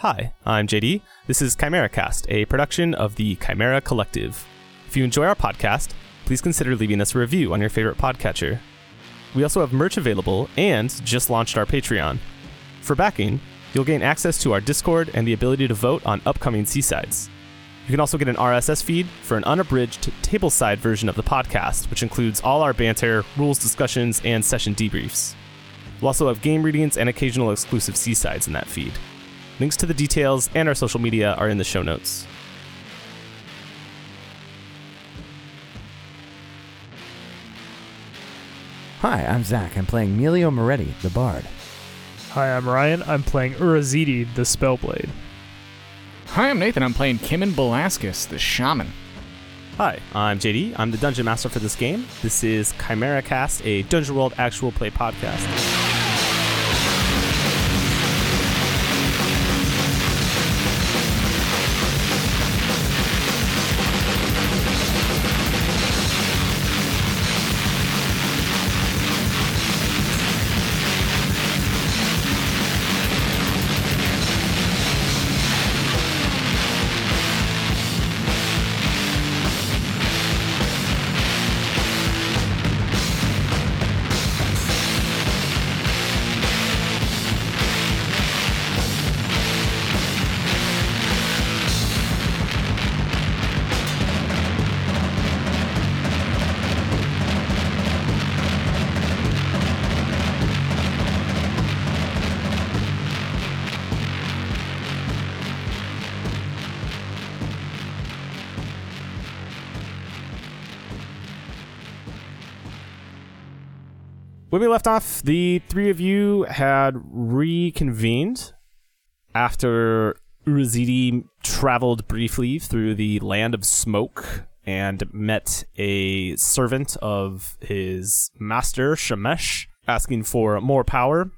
Hi, I'm JD. This is Chimera Cast, a production of the Chimera Collective. If you enjoy our podcast, please consider leaving us a review on your favorite podcatcher. We also have merch available and just launched our Patreon. For backing, you'll gain access to our Discord and the ability to vote on upcoming Seasides. You can also get an RSS feed for an unabridged tableside version of the podcast, which includes all our banter, rules discussions, and session debriefs. We'll also have game readings and occasional exclusive Seasides in that feed. Links to the details and our social media are in the show notes. Hi, I'm Zach. I'm playing Melio Moretti, the Bard. Hi, I'm Ryan. I'm playing Urazidi, the Spellblade. Hi, I'm Nathan. I'm playing Kimon Velasquez, the Shaman. Hi, I'm JD. I'm the Dungeon Master for this game. This is Chimera Cast, a Dungeon World actual play podcast. The three of you had reconvened after Urazidi traveled briefly through the land of smoke and met a servant of his master, Shemesh, asking for more power.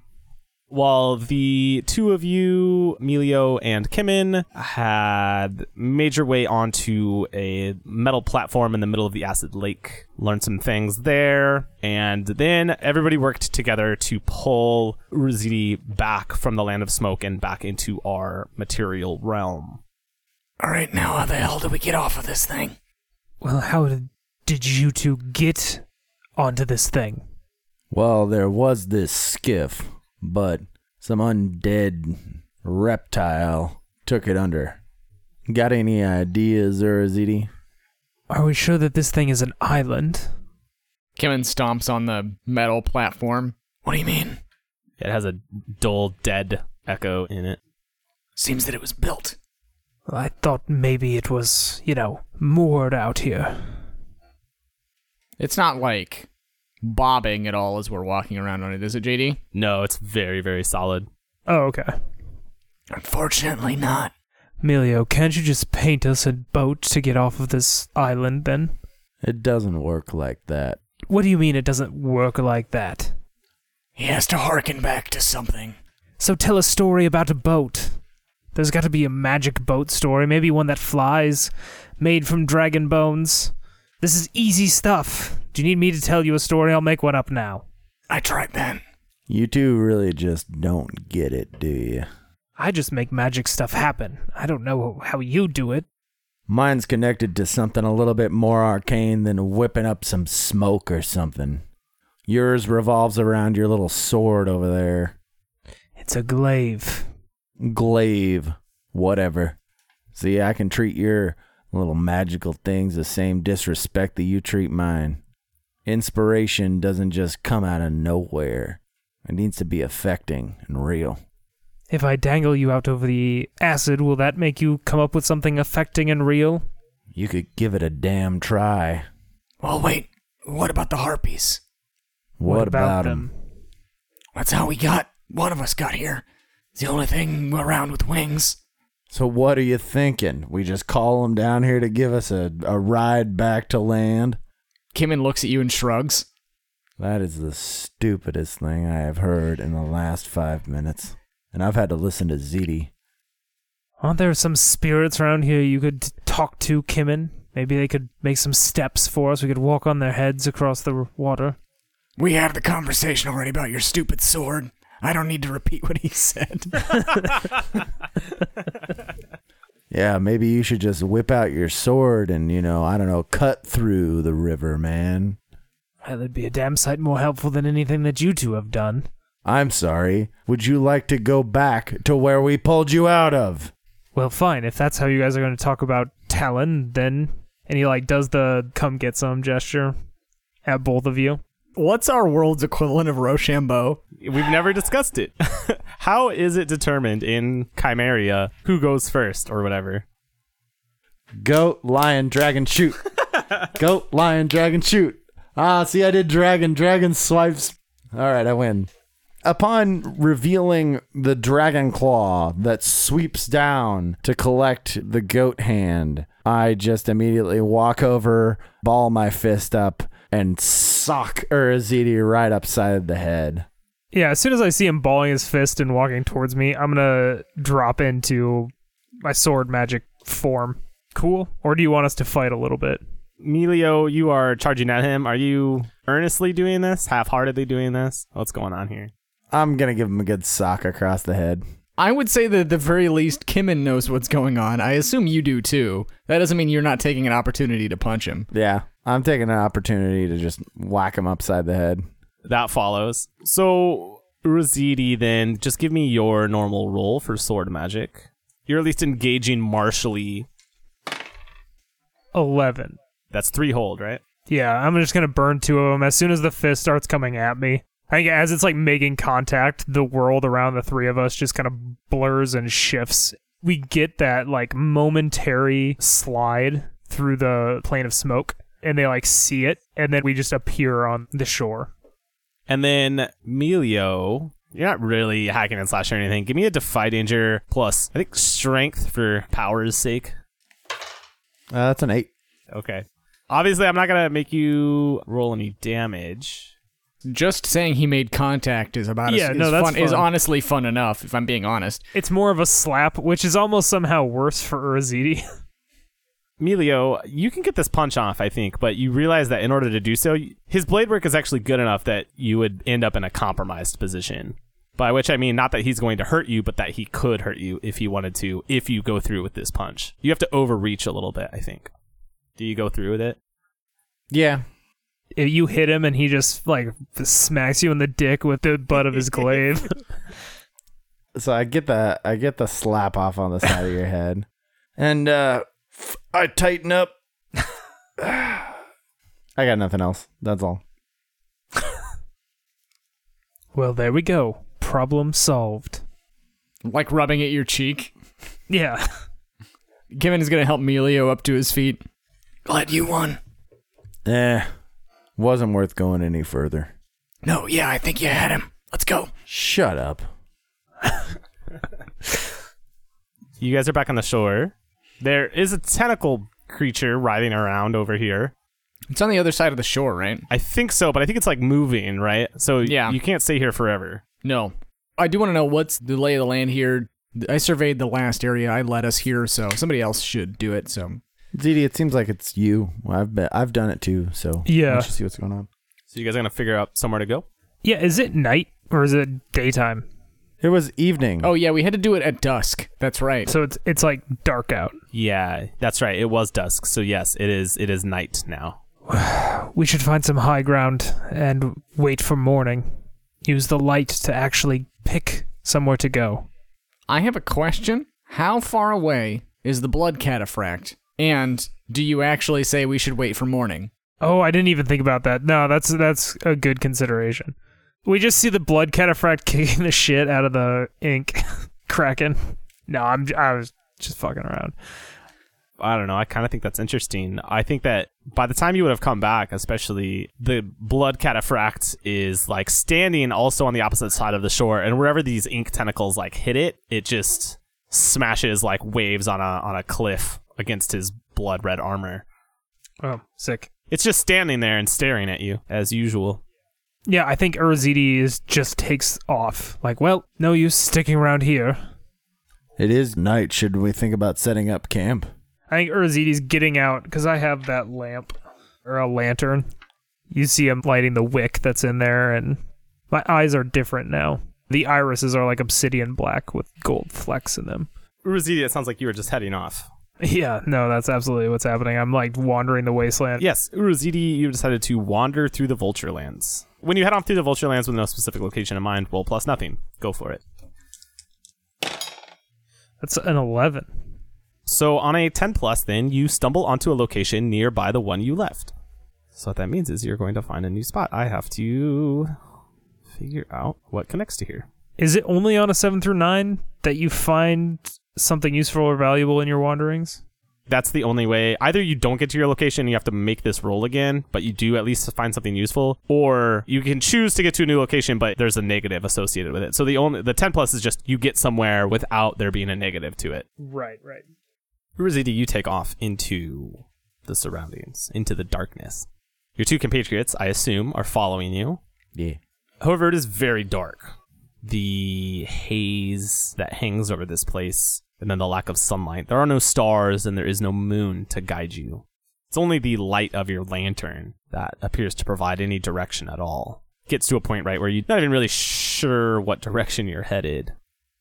While the two of you, Melio and Kimon, had made your way onto a metal platform in the middle of the acid lake, learned some things there, and then everybody worked together to pull Urazidi back from the land of smoke and back into our material realm. All right, now how the hell do we get off of this thing? Well, how did, did you two get onto this thing? Well, there was this skiff, but some undead reptile took it under. Got any ideas, Urazidi? Are we sure that this thing is an island? Kimon stomps on the metal platform. What do you mean? It has a dull, dead echo in it. Seems that it was built. I thought maybe it was, you know, moored out here. It's not like bobbing at all as we're walking around on it, is it, JD? No, it's very, very solid. Oh, okay. Unfortunately, not. Melio, can't you just paint us a boat to get off of this island then? It doesn't work like that. What do you mean it doesn't work like that? He has to harken back to something. So tell a story about a boat. There's got to be a magic boat story, maybe one that flies, made from dragon bones. This is easy stuff. Do you need me to tell you a story? I'll make one up now. I tried that. You two really just don't get it, do you? I just make magic stuff happen. I don't know how you do it. Mine's connected to something a little bit more arcane than whipping up some smoke or something. Yours revolves around your little sword over there. It's a glaive. Glaive. Whatever. See, I can treat your little magical things the same disrespect that you treat mine. Inspiration doesn't just come out of nowhere. It needs to be affecting and real. If I dangle you out over the acid, will that make you come up with something affecting and real? You could give it a damn try. Well, wait. What about the harpies? What, about 'em? That's how we got. One of us got here. It's the only thing around with wings. So what are you thinking? We just call them down here to give us a, a ride back to land? Kimon looks at you and shrugs. That is the stupidest thing I have heard in the last five minutes. And I've had to listen to Ziti. Aren't there some spirits around here you could talk to, Kimon? Maybe they could make some steps for us. We could walk on their heads across the water. We had the conversation already about your stupid sword. I don't need to repeat what he said. Yeah, maybe you should just whip out your sword and, you know, I don't know, cut through the river, man. Well, it'd be a damn sight more helpful than anything that you two have done. I'm sorry. Would you like to go back to where we pulled you out of? Well, fine. If that's how you guys are going to talk about Talon, then. And he, like, does the come get some gesture at both of you. What's our world's equivalent of Rochambeau? We've never discussed it. How is it determined in Chimeria who goes first or whatever? Goat, lion, dragon, shoot. Goat, lion, dragon, shoot. Ah, see, I did dragon. Dragon swipes. All right, I win. Upon revealing the dragon claw that sweeps down to collect the goat hand, I just immediately walk over, ball my fist up, and sock Urazidi right upside of the head. Yeah, as soon as I see him balling his fist and walking towards me, I'm going to drop into my sword magic form. Cool? Or do you want us to fight a little bit? Melio, you are charging at him. Are you earnestly doing this? Half heartedly doing this? What's going on here? I'm gonna give him a good sock across the head. I would say that at the very least, Kimon knows what's going on. I assume you do too. That doesn't mean you're not taking an opportunity to punch him. Yeah, I'm taking an opportunity to just whack him upside the head. That follows. So, Urazidi, then, just give me your normal roll for sword magic. You're at least engaging martially. 11. That's three hold, right? Yeah, I'm just going to burn two of them as soon as the fist starts coming at me. I think as it's like making contact, the world around the three of us just kind of blurs and shifts. We get that like momentary slide through the plane of smoke, and they like see it, and then we just appear on the shore. And then Melio, you're not really hacking and slashing or anything. Give me a defy danger plus, I think, strength for power's sake. Uh, that's an eight. Okay. Obviously, I'm not going to make you roll any damage. Just saying he made contact is about Yeah, as, no, is that's fun, is honestly fun enough. If I'm being honest, It's more of a slap, which is almost somehow worse for Urazidi. Melio, you can get this punch off, I think, but you realize that in order to do so, his blade work is actually good enough that you would end up in a compromised position. By which I mean not that he's going to hurt you, but that he could hurt you if he wanted to, if you go through with this punch. You have to overreach a little bit, I think. Do you go through with it? Yeah. If you hit him and he just like smacks you in the dick with the butt of his glaive. So I get the I get the slap off on the side of your head, and uh, f- I tighten up. I got nothing else. That's all. well, there we go. Problem solved. like rubbing at your cheek. Yeah. Kevin is gonna help Melio up to his feet. Glad you won. Eh, wasn't worth going any further. No, yeah, I think you had him. Let's go. Shut up. You guys are back on the shore. There is a tentacle creature writhing around over here. It's on the other side of the shore, right? I think so, but I think it's like moving, right? So Yeah. you can't stay here forever. No. I do want to know what's the lay of the land here. I surveyed the last area. I led us here, so somebody else should do it. So ZD, it seems like it's you. I've been, I've done it too. So Yeah. why don't you see what's going on. So you guys are gonna figure out somewhere to go. Yeah, is it night or is it daytime? It was evening. Oh yeah, we had to do it at dusk. That's right. So it's it's like dark out. Yeah, that's right. It was dusk, so yes, it is. It is night now. We should find some high ground and wait for morning. Use the light to actually pick somewhere to go. I have a question. How far away is the blood cataphract? And do you actually say we should wait for morning? Oh, I didn't even think about that. No, that's that's a good consideration. We just see the blood cataphract kicking the shit out of the ink, kraken. No, I'm I was just fucking around. I don't know. I kind of think that's interesting. I think that by the time you would have come back, especially the blood cataphract is like standing also on the opposite side of the shore, and wherever these ink tentacles like hit it, it just smashes like waves on a on a cliff against his blood red armor. Oh, sick. It's just standing there and staring at you as usual. Yeah, I think Urazidi is just takes off. Like, well, no use sticking around here. It is night. Should we think about setting up camp? I think Urazidi's getting out because I have that lamp or a lantern. You see him lighting the wick that's in there, and my eyes are different now. The irises are like obsidian black with gold flecks in them. Urazidi, it sounds like you were just heading off. Yeah, no, that's absolutely what's happening. I'm like wandering the wasteland. Yes, Urazidi, you decided to wander through the Vulture Lands. When you head off through the Vulture Lands with no specific location in mind, roll plus nothing. Go for it. That's an 11. So on a 10 plus, then you stumble onto a location nearby the one you left. So what that means is you're going to find a new spot. I have to figure out what connects to here. Is it only on a 7 through 9 that you find something useful or valuable in your wanderings? That's the only way. Either you don't get to your location and you have to make this roll again, but you do at least find something useful, or you can choose to get to a new location, but there's a negative associated with it. So the only the 10 plus is just you get somewhere without there being a negative to it. Right, right. Urazidi, you take off into the surroundings, into the darkness. Your two compatriots, I assume, are following you. Yeah. However, it is very dark. The haze that hangs over this place, and then the lack of sunlight. There are no stars, and there is no moon to guide you. It's only the light of your lantern that appears to provide any direction at all. Gets to a point, right, where you're not even really sure what direction you're headed.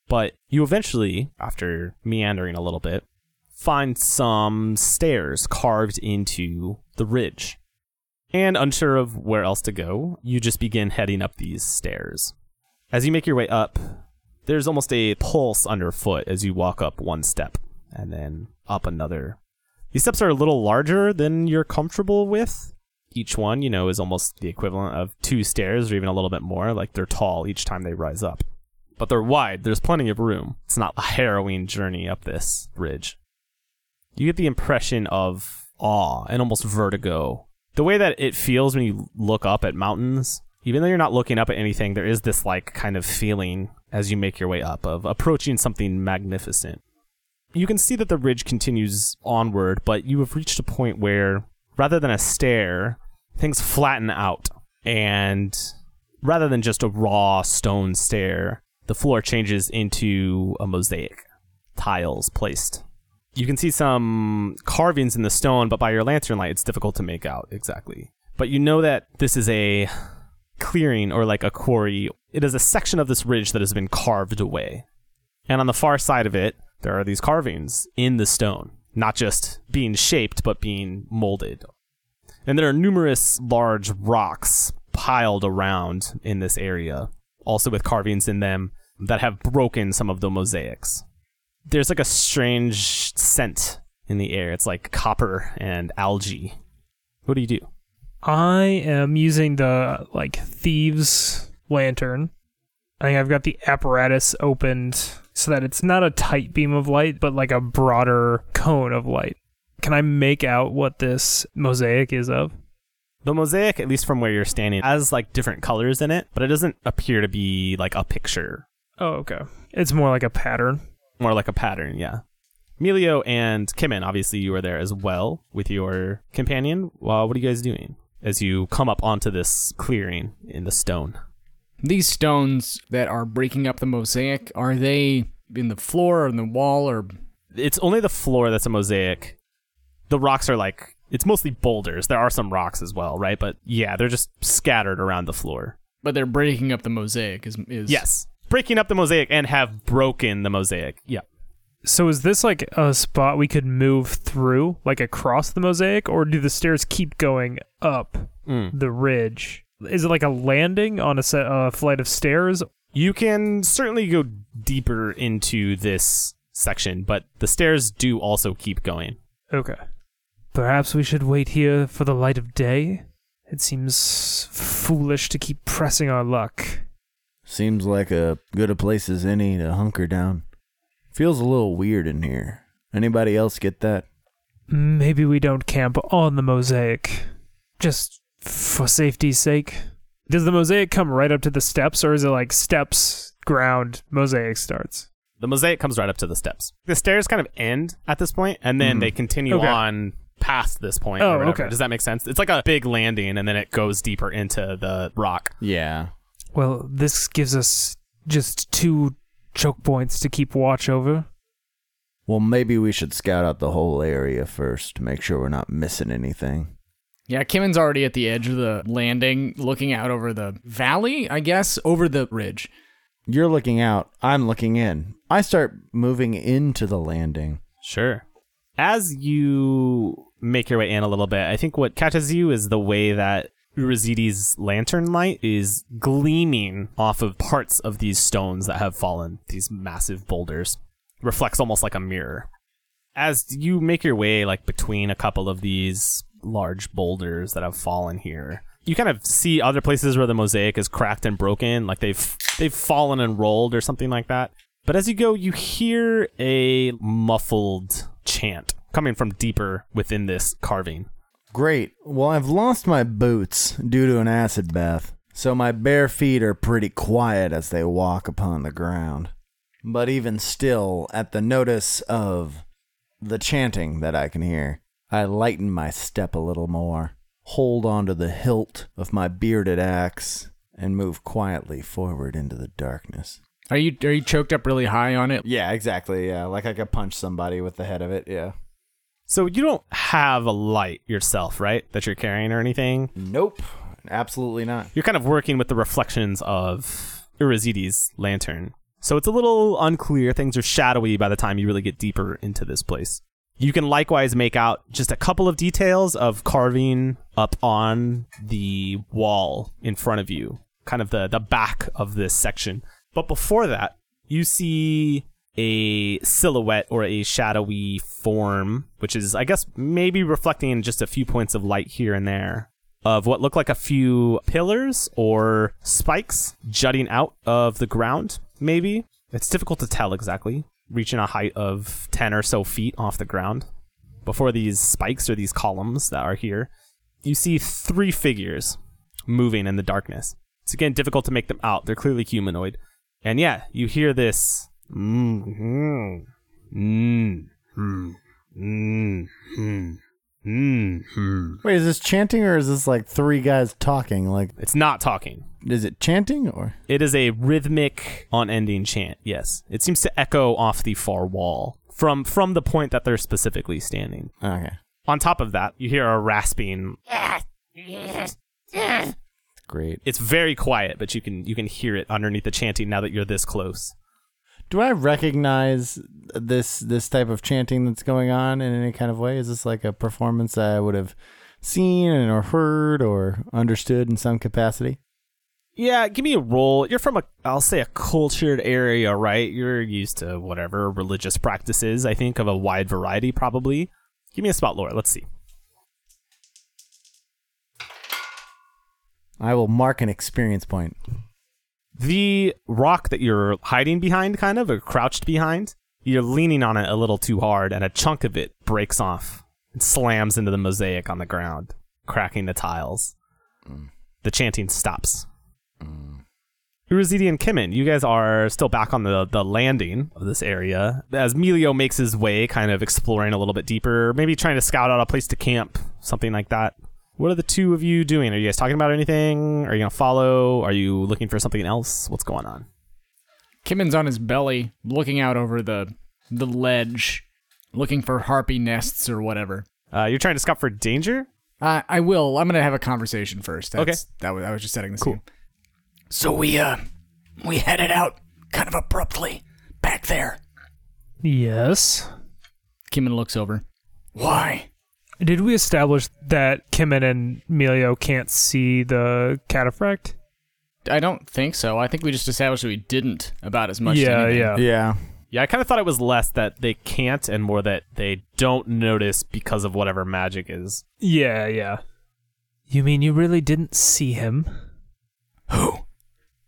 But you eventually, after meandering a little bit, find some stairs carved into the ridge. And unsure of where else to go, you just begin heading up these stairs. As you make your way up, there's almost a pulse underfoot as you walk up one step and then up another. These steps are a little larger than you're comfortable with. Each one, you know, is almost the equivalent of two stairs or even a little bit more. Like they're tall each time they rise up. But they're wide, there's plenty of room. It's not a harrowing journey up this ridge. You get the impression of awe and almost vertigo. The way that it feels when you look up at mountains, even though you're not looking up at anything, there is this like kind of feeling as you make your way up of approaching something magnificent. You can see that the ridge continues onward, but you have reached a point where rather than a stair, things flatten out. And rather than just a raw stone stair, the floor changes into a mosaic, tiles placed. You can see some carvings in the stone, but by your lantern light, it's difficult to make out exactly. But you know that this is a clearing or like a quarry. It is a section of this ridge that has been carved away. And on the far side of it, there are these carvings in the stone, not just being shaped, but being molded. And there are numerous large rocks piled around in this area, also with carvings in them that have broken some of the mosaics. There's like a strange scent in the air. It's like copper and algae. What do you do? I am using the like thieves lantern. I think I've got the apparatus opened so that it's not a tight beam of light, but like a broader cone of light. Can I make out what this mosaic is of? The mosaic, at least from where you're standing, has like different colors in it, but it doesn't appear to be like a picture. Oh, okay. It's more like a pattern. More like a pattern, yeah. Melio and Kimon, obviously you were there as well with your companion. Well, what are you guys doing as you come up onto this clearing in the stone? These stones that are breaking up the mosaic, are they in the floor or in the wall or It's only the floor that's a mosaic. The rocks are like it's mostly boulders. There are some rocks as well, right? But yeah, they're just scattered around the floor. but they're breaking up the mosaic is is Yes. Breaking up the mosaic and have broken the mosaic. Yeah. So is this like a spot we could move through, like across the mosaic, or do the stairs keep going up Mm. the ridge? Is it like a landing on a set, uh, flight of stairs? You can certainly go deeper into this section, but the stairs do also keep going. Okay. Perhaps we should wait here for the light of day. It seems foolish to keep pressing our luck. Seems like a good a place as any to hunker down. Feels a little weird in here. Anybody else get that? Maybe we don't camp on the mosaic, just for safety's sake. Does the mosaic come right up to the steps, or is it like steps, ground, mosaic starts? The mosaic comes right up to the steps. The stairs kind of end at this point, and then mm-hmm. they continue Okay. on past this point. Oh, okay. Does that make sense? It's like a big landing, and then it goes deeper into the rock. Yeah. Well, this gives us just two choke points to keep watch over. Well, maybe we should scout out the whole area first to make sure we're not missing anything. Yeah, Kimon's already at the edge of the landing, looking out over the valley, I guess, over the ridge. You're looking out, I'm looking in. I start moving into the landing. Sure. As you make your way in a little bit, I think what catches you is the way that Urazidi's lantern light is gleaming off of parts of these stones that have fallen, these massive boulders. Reflects almost like a mirror. As you make your way like between a couple of these large boulders that have fallen here, you kind of see other places where the mosaic is cracked and broken, like they've they've fallen and rolled or something like that. But as you go, you hear a muffled chant coming from deeper within this carving. Great. Well, I've lost my boots due to an acid bath, so my bare feet are pretty quiet as they walk upon the ground. But even still, at the notice of the chanting that I can hear, I lighten my step a little more, hold onto the hilt of my bearded axe, and move quietly forward into the darkness. Are you are you choked up really high on it? Yeah, exactly. Yeah, like I could punch somebody with the head of it. Yeah. So you don't have a light yourself, right? That you're carrying or anything. Nope. Absolutely not. You're kind of working with the reflections of Urazidi's lantern. So it's a little unclear. Things are shadowy by the time you really get deeper into this place. You can likewise make out just a couple of details of carving up on the wall in front of you, kind of the, the back of this section. But before that, you see a silhouette or a shadowy form, which is, I guess, maybe reflecting in just a few points of light here and there of what look like a few pillars or spikes jutting out of the ground, maybe. It's difficult to tell exactly, reaching a height of 10 or so feet off the ground. Before these spikes or these columns that are here, you see three figures moving in the darkness. It's again difficult to make them out. They're clearly humanoid. And yeah, you hear this. Mm, mm, mm, mm, mm, mm, mm, mm. Wait, is this chanting or is this like three guys talking? Like, It's not talking. is it chanting or? It is a rhythmic, unending chant. Yes, it seems to echo off the far wall from from the point that they're specifically standing. Okay. On top of that, you hear a rasping. Great. It's very quiet, but you can you can hear it underneath the chanting now that you're this close. Do I recognize this this type of chanting that's going on in any kind of way? Is this like a performance that I would have seen and or heard or understood in some capacity? Yeah, give me a roll. You're from a, I'll say a cultured area, right? You're used to whatever religious practices. I think of a wide variety, probably. Give me a Spout Lore. Let's see. I will mark an experience point. The rock that you're hiding behind, kind of, or crouched behind, you're leaning on it a little too hard, and a chunk of it breaks off and slams into the mosaic on the ground, cracking the tiles. Mm. The chanting stops. Mm. Urazidi and Kimon, you guys are still back on the, the landing of this area. As Melio makes his way, kind of exploring a little bit deeper, maybe trying to scout out a place to camp, something like that. What are the two of you doing? Are you guys talking about anything? Are you going to follow? Are you looking for something else? What's going on? Kimon's on his belly, looking out over the the ledge, looking for harpy nests or whatever. Uh, you're trying to scout for danger? Uh, I will. I'm gonna have a conversation first. That's, Okay. That was I was just setting the Cool. scene. So we, uh, we headed out kind of abruptly back there. Yes. Kimon looks over. Why? Did we establish that Kimon and Melio can't see the cataphract? I don't think so. I think we just established that we didn't about as much. yeah, anything. yeah. Yeah. Yeah, I kind of thought it was less that they can't and more that they don't notice because of whatever magic is. Yeah, yeah. You mean you really didn't see him? Who?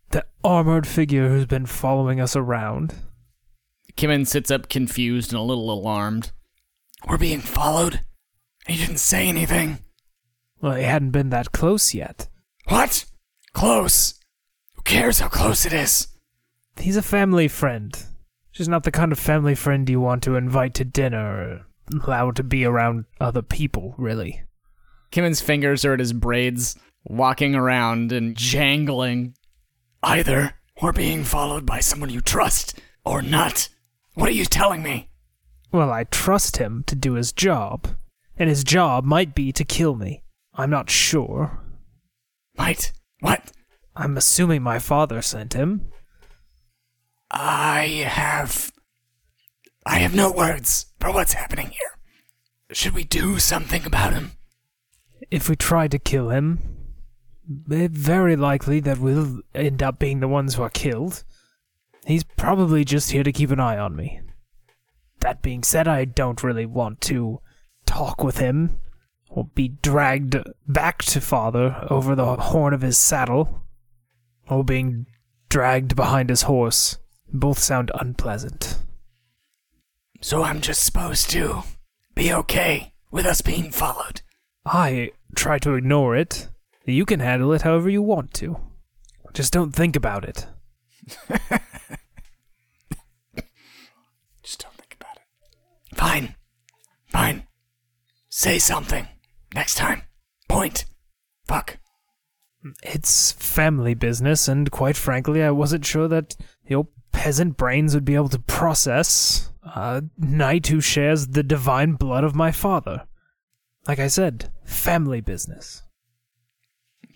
The armored figure who's been following us around? Kimon sits up confused and a little alarmed. We're being followed? He didn't say anything. Well, he hadn't been that close yet. What? Close. Who cares how close it is? He's a family friend. She's not the kind of family friend you want to invite to dinner or allow to be around other people, really. Kimon's fingers are at his braids, walking around and jangling. Either we're being followed by someone you trust, or not. What are you telling me? Well, I trust him to do his job, and his job might be to kill me. I'm not sure. Might. What? I'm assuming my father sent him. I have. I have no words for what's happening here. Should we do something about him? If we try to kill him, it's very likely that we'll end up being the ones who are killed. He's probably just here to keep an eye on me. That being said, I don't really want to talk with him or be dragged back to father over the horn of his saddle or being dragged behind his horse. Both sound unpleasant. So I'm just supposed to be okay with us being followed. I try to ignore it. You can handle it however you want to. Just don't think about it. Just don't think about it. Fine. Fine. Say something. Next time. Point. Fuck. It's family business, and quite frankly, I wasn't sure that your peasant brains would be able to process a knight who shares the divine blood of my father. Like I said, family business.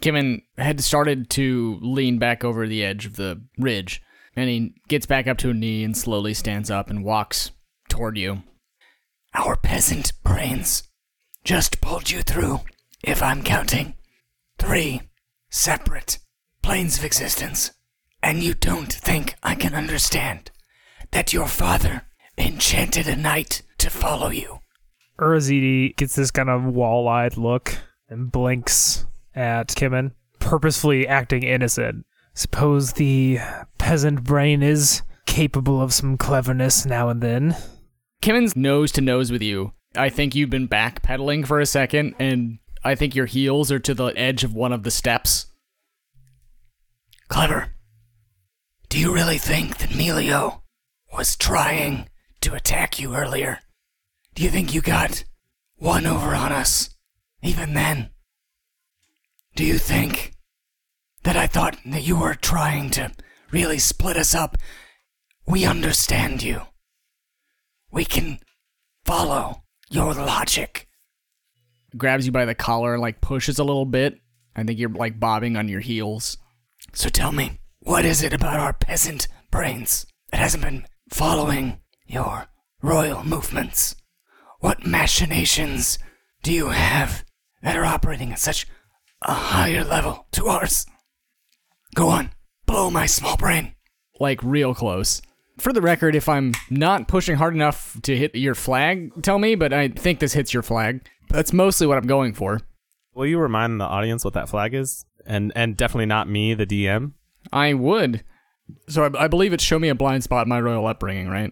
Kimon had started to lean back over the edge of the ridge, and he gets back up to a knee and slowly stands up and walks toward you. Our peasant brains just pulled you through, if I'm counting, three separate planes of existence. And you don't think I can understand that your father enchanted a knight to follow you. Urazidi gets this kind of wall-eyed look and blinks at Kimon, purposefully acting innocent. Suppose the peasant brain is capable of some cleverness now and then. Kimon's nose to nose with you. I think you've been backpedaling for a second, and I think your heels are to the edge of one of the steps. Clever. Do you really think that Melio was trying to attack you earlier? Do you think you got one over on us, even then? Do you think that I thought that you were trying to really split us up? We understand you. We can follow your logic. Grabs you by the collar, like pushes a little bit. I think you're like bobbing on your heels. So tell me, what is it about our peasant brains that hasn't been following your royal movements? What machinations do you have that are operating at such a higher level to ours? Go on, blow my small brain. Like real close. For the record, if I'm not pushing hard enough to hit your flag, tell me, but I think this hits your flag. That's mostly what I'm going for. Will you remind the audience what that flag is? And and definitely not me, the DM. I would. So I, I believe it's show me a blind spot in my royal upbringing, right?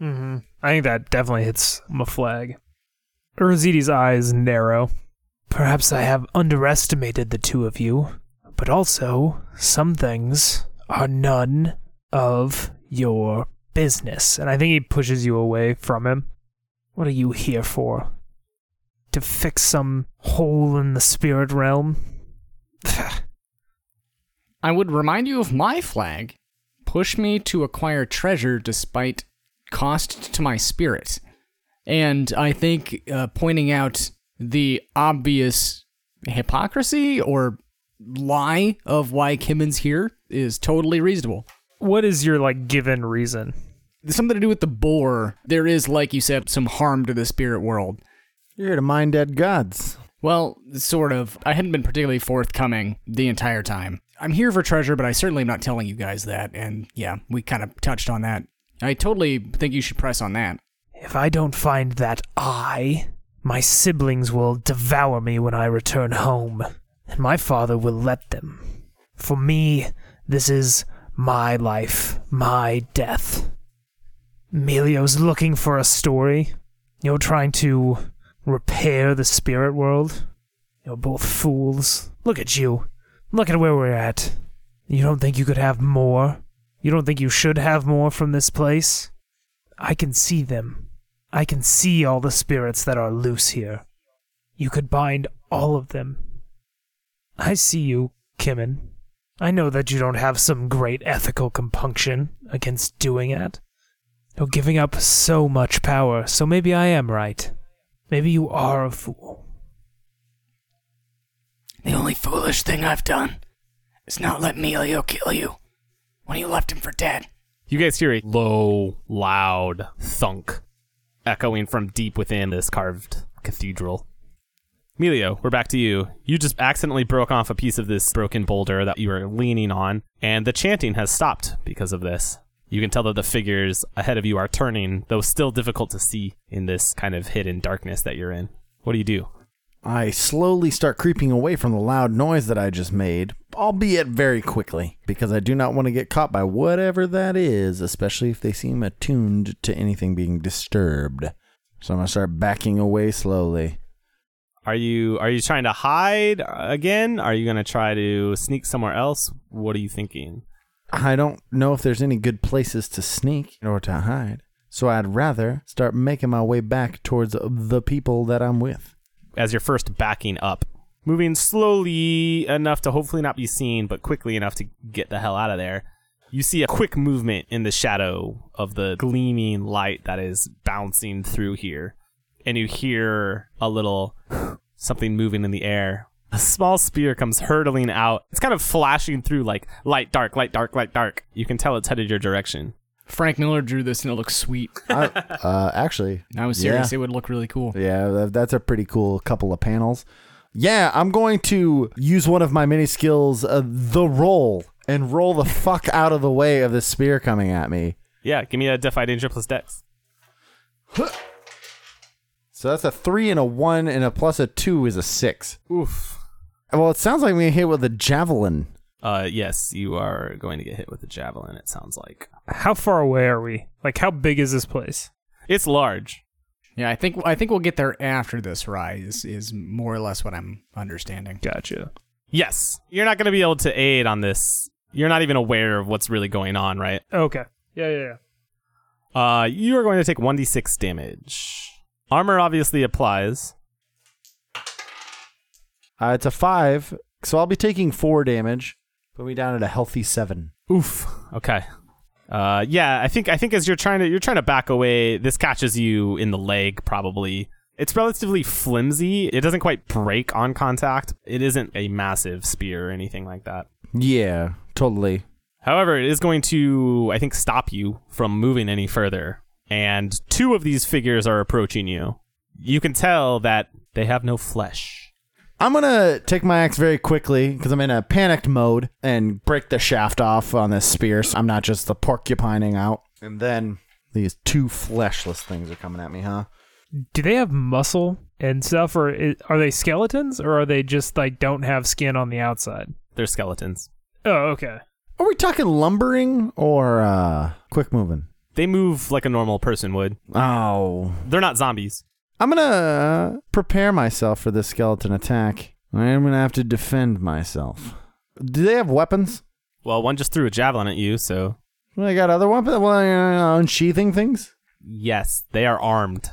Mm-hmm. I think that definitely hits my flag. Urazidi's eyes narrow. Perhaps I have underestimated the two of you, but also some things are none of your business. And I think he pushes you away from him. What are you here for? To fix some hole in the spirit realm? I would remind you of my flag. Push me to acquire treasure despite cost to my spirit. And I think uh, pointing out the obvious hypocrisy or lie of why Kimon's here is totally reasonable. What is your like given reason? Something to do with the boar. There is, like you said, some harm to the spirit world. You're here to mine dead gods. Well, sort of. I hadn't been particularly forthcoming the entire time. I'm here for treasure, but I certainly am not telling you guys that. And yeah, we kind of touched on that. I totally think you should press on that. If I don't find that eye, my siblings will devour me when I return home, and my father will let them. For me, this is my life, my death. Melio's looking for a story. You're trying to repair the spirit world. You're both fools. Look at you. Look at where we're at. You don't think you could have more? You don't think you should have more from this place? I can see them. I can see all the spirits that are loose here. You could bind all of them. I see you, Kimon. I know that you don't have some great ethical compunction against doing it. You're giving up so much power, so maybe I am right. Maybe you are a fool. The only foolish thing I've done is not let Melio kill you when you left him for dead. You guys hear a low, loud thunk echoing from deep within this carved cathedral. Melio, we're back to you. You just accidentally broke off a piece of this broken boulder that you were leaning on, and the chanting has stopped because of this. You can tell that the figures ahead of you are turning, though still difficult to see in this kind of hidden darkness that you're in. What do you do? I slowly start creeping away from the loud noise that I just made, albeit very quickly, because I do not want to get caught by whatever that is, especially if they seem attuned to anything being disturbed. So I'm going to start backing away slowly. Are you are you trying to hide again? Are you going to try to sneak somewhere else? What are you thinking? I don't know if there's any good places to sneak or to hide. So I'd rather start making my way back towards the people that I'm with. As you're first backing up, moving slowly enough to hopefully not be seen, but quickly enough to get the hell out of there. You see a quick movement in the shadow of the gleaming light that is bouncing through here. And you hear a little something moving in the air. A small spear comes hurtling out. It's kind of flashing through like light, dark, light, dark, light, dark. You can tell it's headed your direction. Frank Miller drew this and it looks sweet. I, uh, actually, I was serious. It would look really cool. Yeah, that- that's a pretty cool couple of panels. Yeah, I'm going to use one of my mini skills, uh, the roll, and roll the fuck out of the way of this spear coming at me. Yeah, give me a Defy Danger plus Dex. So that's a three and a one, and a plus a two is a six. Oof. Well, it sounds like we hit with a javelin. Uh, yes, you are going to get hit with a javelin. It sounds like How far away are we? Like, how big is this place? it's large. Yeah, I think I think we'll get there after this rise. Is more or less what I'm understanding. Gotcha. Yes, you're not going to be able to aid on this. You're not even aware of what's really going on, right? Okay. Yeah, yeah, yeah. Uh, you are going to take 1d6 damage. Armor obviously applies. Uh, it's a five, so I'll be taking four damage. Put me down at a healthy seven. Oof. Okay. Uh, yeah, I think I think as you're trying to you're trying to back away, this catches you in the leg probably. It's relatively flimsy. It doesn't quite break on contact. It isn't a massive spear or anything like that. Yeah, totally. However, it is going to, I think, stop you from moving any further. And two of these figures are approaching you. You can tell that they have no flesh. I'm gonna take my axe very quickly because I'm in a panicked mode and break the shaft off on this spear. So I'm not just the porcupining out. And then these two fleshless things are coming at me, huh? Do they have muscle and stuff, or i are they skeletons, or are they just like don't have skin on the outside? They're skeletons. Oh, okay. Are we talking lumbering or uh, quick moving? They move like a normal person would. Oh, They're not zombies. I'm gonna uh, prepare myself for this skeleton attack. I'm gonna have to defend myself. Do they have weapons? Well, one just threw a javelin at you, so Well, they got other weapons. Well, uh, unsheathing things. yes, they are armed.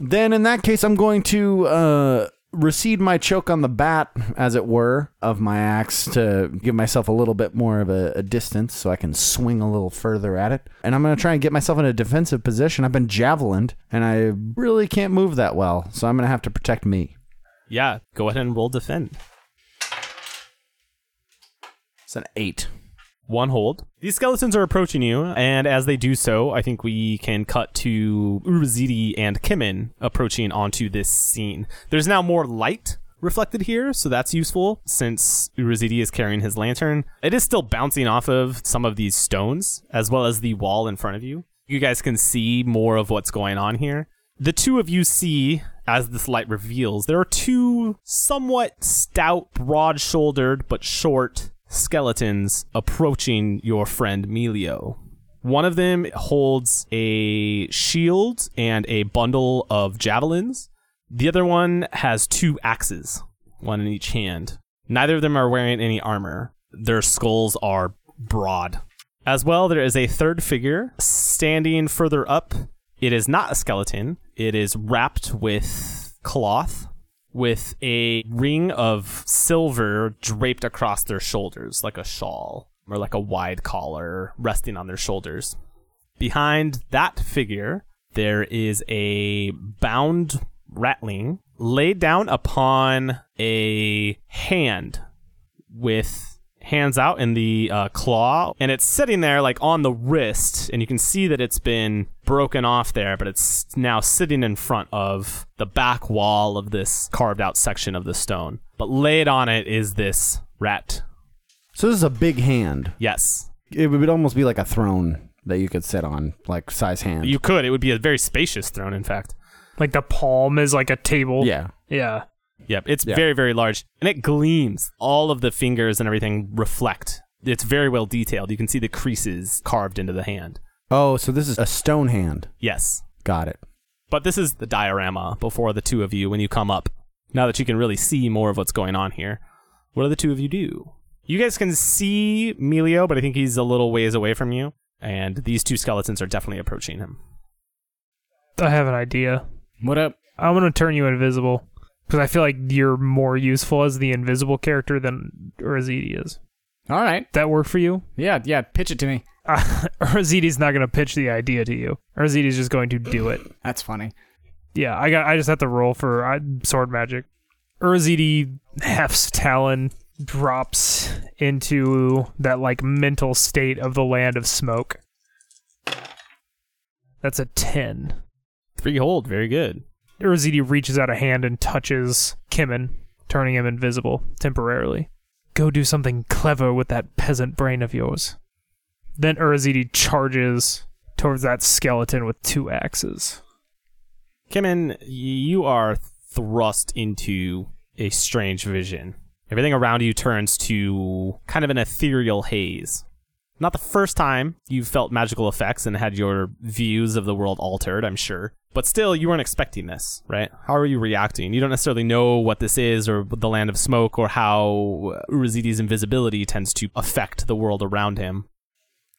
Then, in that case, I'm going to uh, recede my choke on the bat, as it were, of my axe to give myself a little bit more of a, a distance so I can swing a little further at it. And I'm going to try and get myself in a defensive position. I've been javelined, and I really can't move that well, so I'm going to have to protect me. Yeah, go ahead and roll defend. It's an eight. One hold. These skeletons are approaching you, and as they do so, I think we can cut to Urazidi and Kimon approaching onto this scene. There's now more light reflected here, so that's useful since Urazidi is carrying his lantern. It is still bouncing off of some of these stones, as well as the wall in front of you. You guys can see more of what's going on here. The two of you see, as this light reveals, there are two somewhat stout, broad shouldered, but short skeletons approaching your friend Melio. One of them holds a shield and a bundle of javelins. The other one has two axes, one in each hand. Neither of them are wearing any armor. Their skulls are broad. As well, there is a third figure standing further up. It is not a skeleton, it is wrapped with cloth with a ring of silver draped across their shoulders like a shawl or like a wide collar resting on their shoulders. Behind that figure, there is a bound rattling laid down upon a hand with hands out in the uh, claw, and it's sitting there like on the wrist, and you can see that it's been broken off there, but it's now sitting in front of the back wall of this carved out section of the stone. But laid on it is this rat. So this is a big hand. Yes, It would almost be like a throne that you could sit on, like size hand. you could. It would be a very spacious throne, in fact. Like the palm is like a table. yeah. Yeah. Yep, it's Yeah. very, very large, and it gleams. All of the fingers and everything reflect. It's very well detailed. You can see the creases carved into the hand. Oh, so this is a stone hand. Yes, Got it. but this is the diorama before the two of you when you come up. Now that you can really see more of what's going on here, what do the two of you do? You guys can see Melio, but I think he's a little ways away from you, and these two skeletons are definitely approaching him. I have an idea. What up? I'm gonna turn you invisible because I feel like you're more useful as the invisible character than Urazidi is. All right. That work for you? Yeah, yeah. Pitch it to me. Uh, Urazidi's not gonna pitch the idea to you. Urazidi's just going to do it. That's funny. Yeah, I got. I just have to roll for uh, sword magic. Urazidi hefts talon, drops into that like mental state of the land of smoke. That's a ten. Three hold, very good. Urazidi reaches out a hand and touches Kimon, turning him invisible temporarily. Go do something clever with that peasant brain of yours. Then Urazidi charges towards that skeleton with two axes. Kimon, you are thrust into a strange vision. Everything around you turns to kind of an ethereal haze. Not the first time you've felt magical effects and had your views of the world altered, I'm sure. But still, you weren't expecting this, right? How are you reacting? You don't necessarily know what this is or the land of smoke or how Urazidi's invisibility tends to affect the world around him.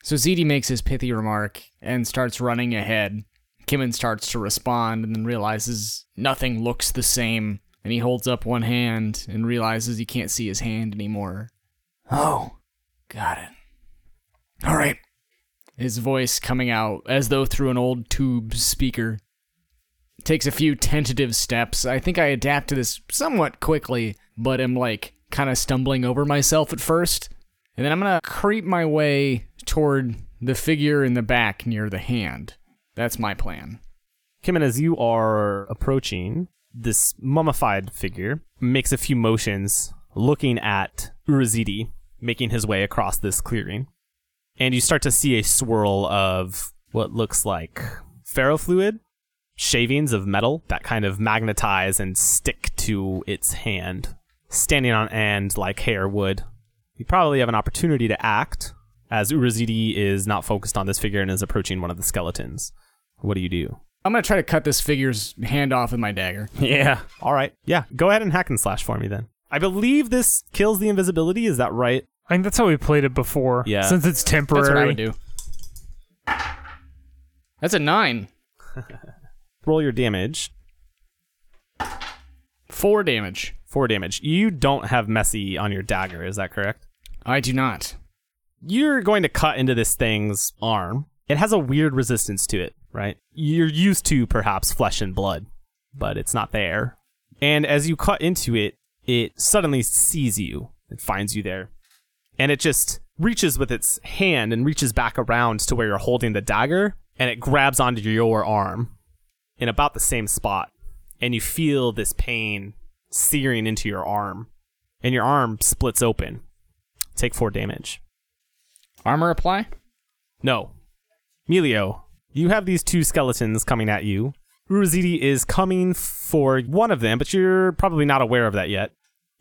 So Zidi makes his pithy remark and starts running ahead. Kimon starts to respond and then realizes nothing looks the same. And he holds up one hand and realizes he can't see his hand anymore. Oh, got it. All right. His voice coming out as though through an old tube speaker. Takes a few tentative steps. I think I adapt to this somewhat quickly, but am like kind of stumbling over myself at first. And then I'm gonna creep my way toward the figure in the back near the hand. That's my plan. Kimon, as you are approaching, this mummified figure makes a few motions looking at Urazidi making his way across this clearing. And you start to see a swirl of what looks like ferrofluid, shavings of metal that kind of magnetize and stick to its hand, standing on end like hair would. You probably have an opportunity to act as Urazidi is not focused on this figure and is approaching one of the skeletons. What do you do? I'm gonna try to cut this figure's hand off with my dagger. Yeah. All right. Yeah. Go ahead and hack and slash for me then. I believe this kills the invisibility. Is that right? I think that's how we played it before. Yeah. Since it's temporary. That's what I would do. That's a nine. Roll your damage. Four damage. Four damage. You don't have messy on your dagger. Is that correct? I do not. You're going to cut into this thing's arm. It has a weird resistance to it, right? You're used to perhaps flesh and blood, but it's not there. And as you cut into it, it suddenly sees you. It finds you there. And it just reaches with its hand and reaches back around to where you're holding the dagger, and it grabs onto your arm in about the same spot. And you feel this pain searing into your arm, and your arm splits open. Take four damage. Armor apply? No. Melio, you have these two skeletons coming at you. Urazidi is coming for one of them, but you're probably not aware of that yet.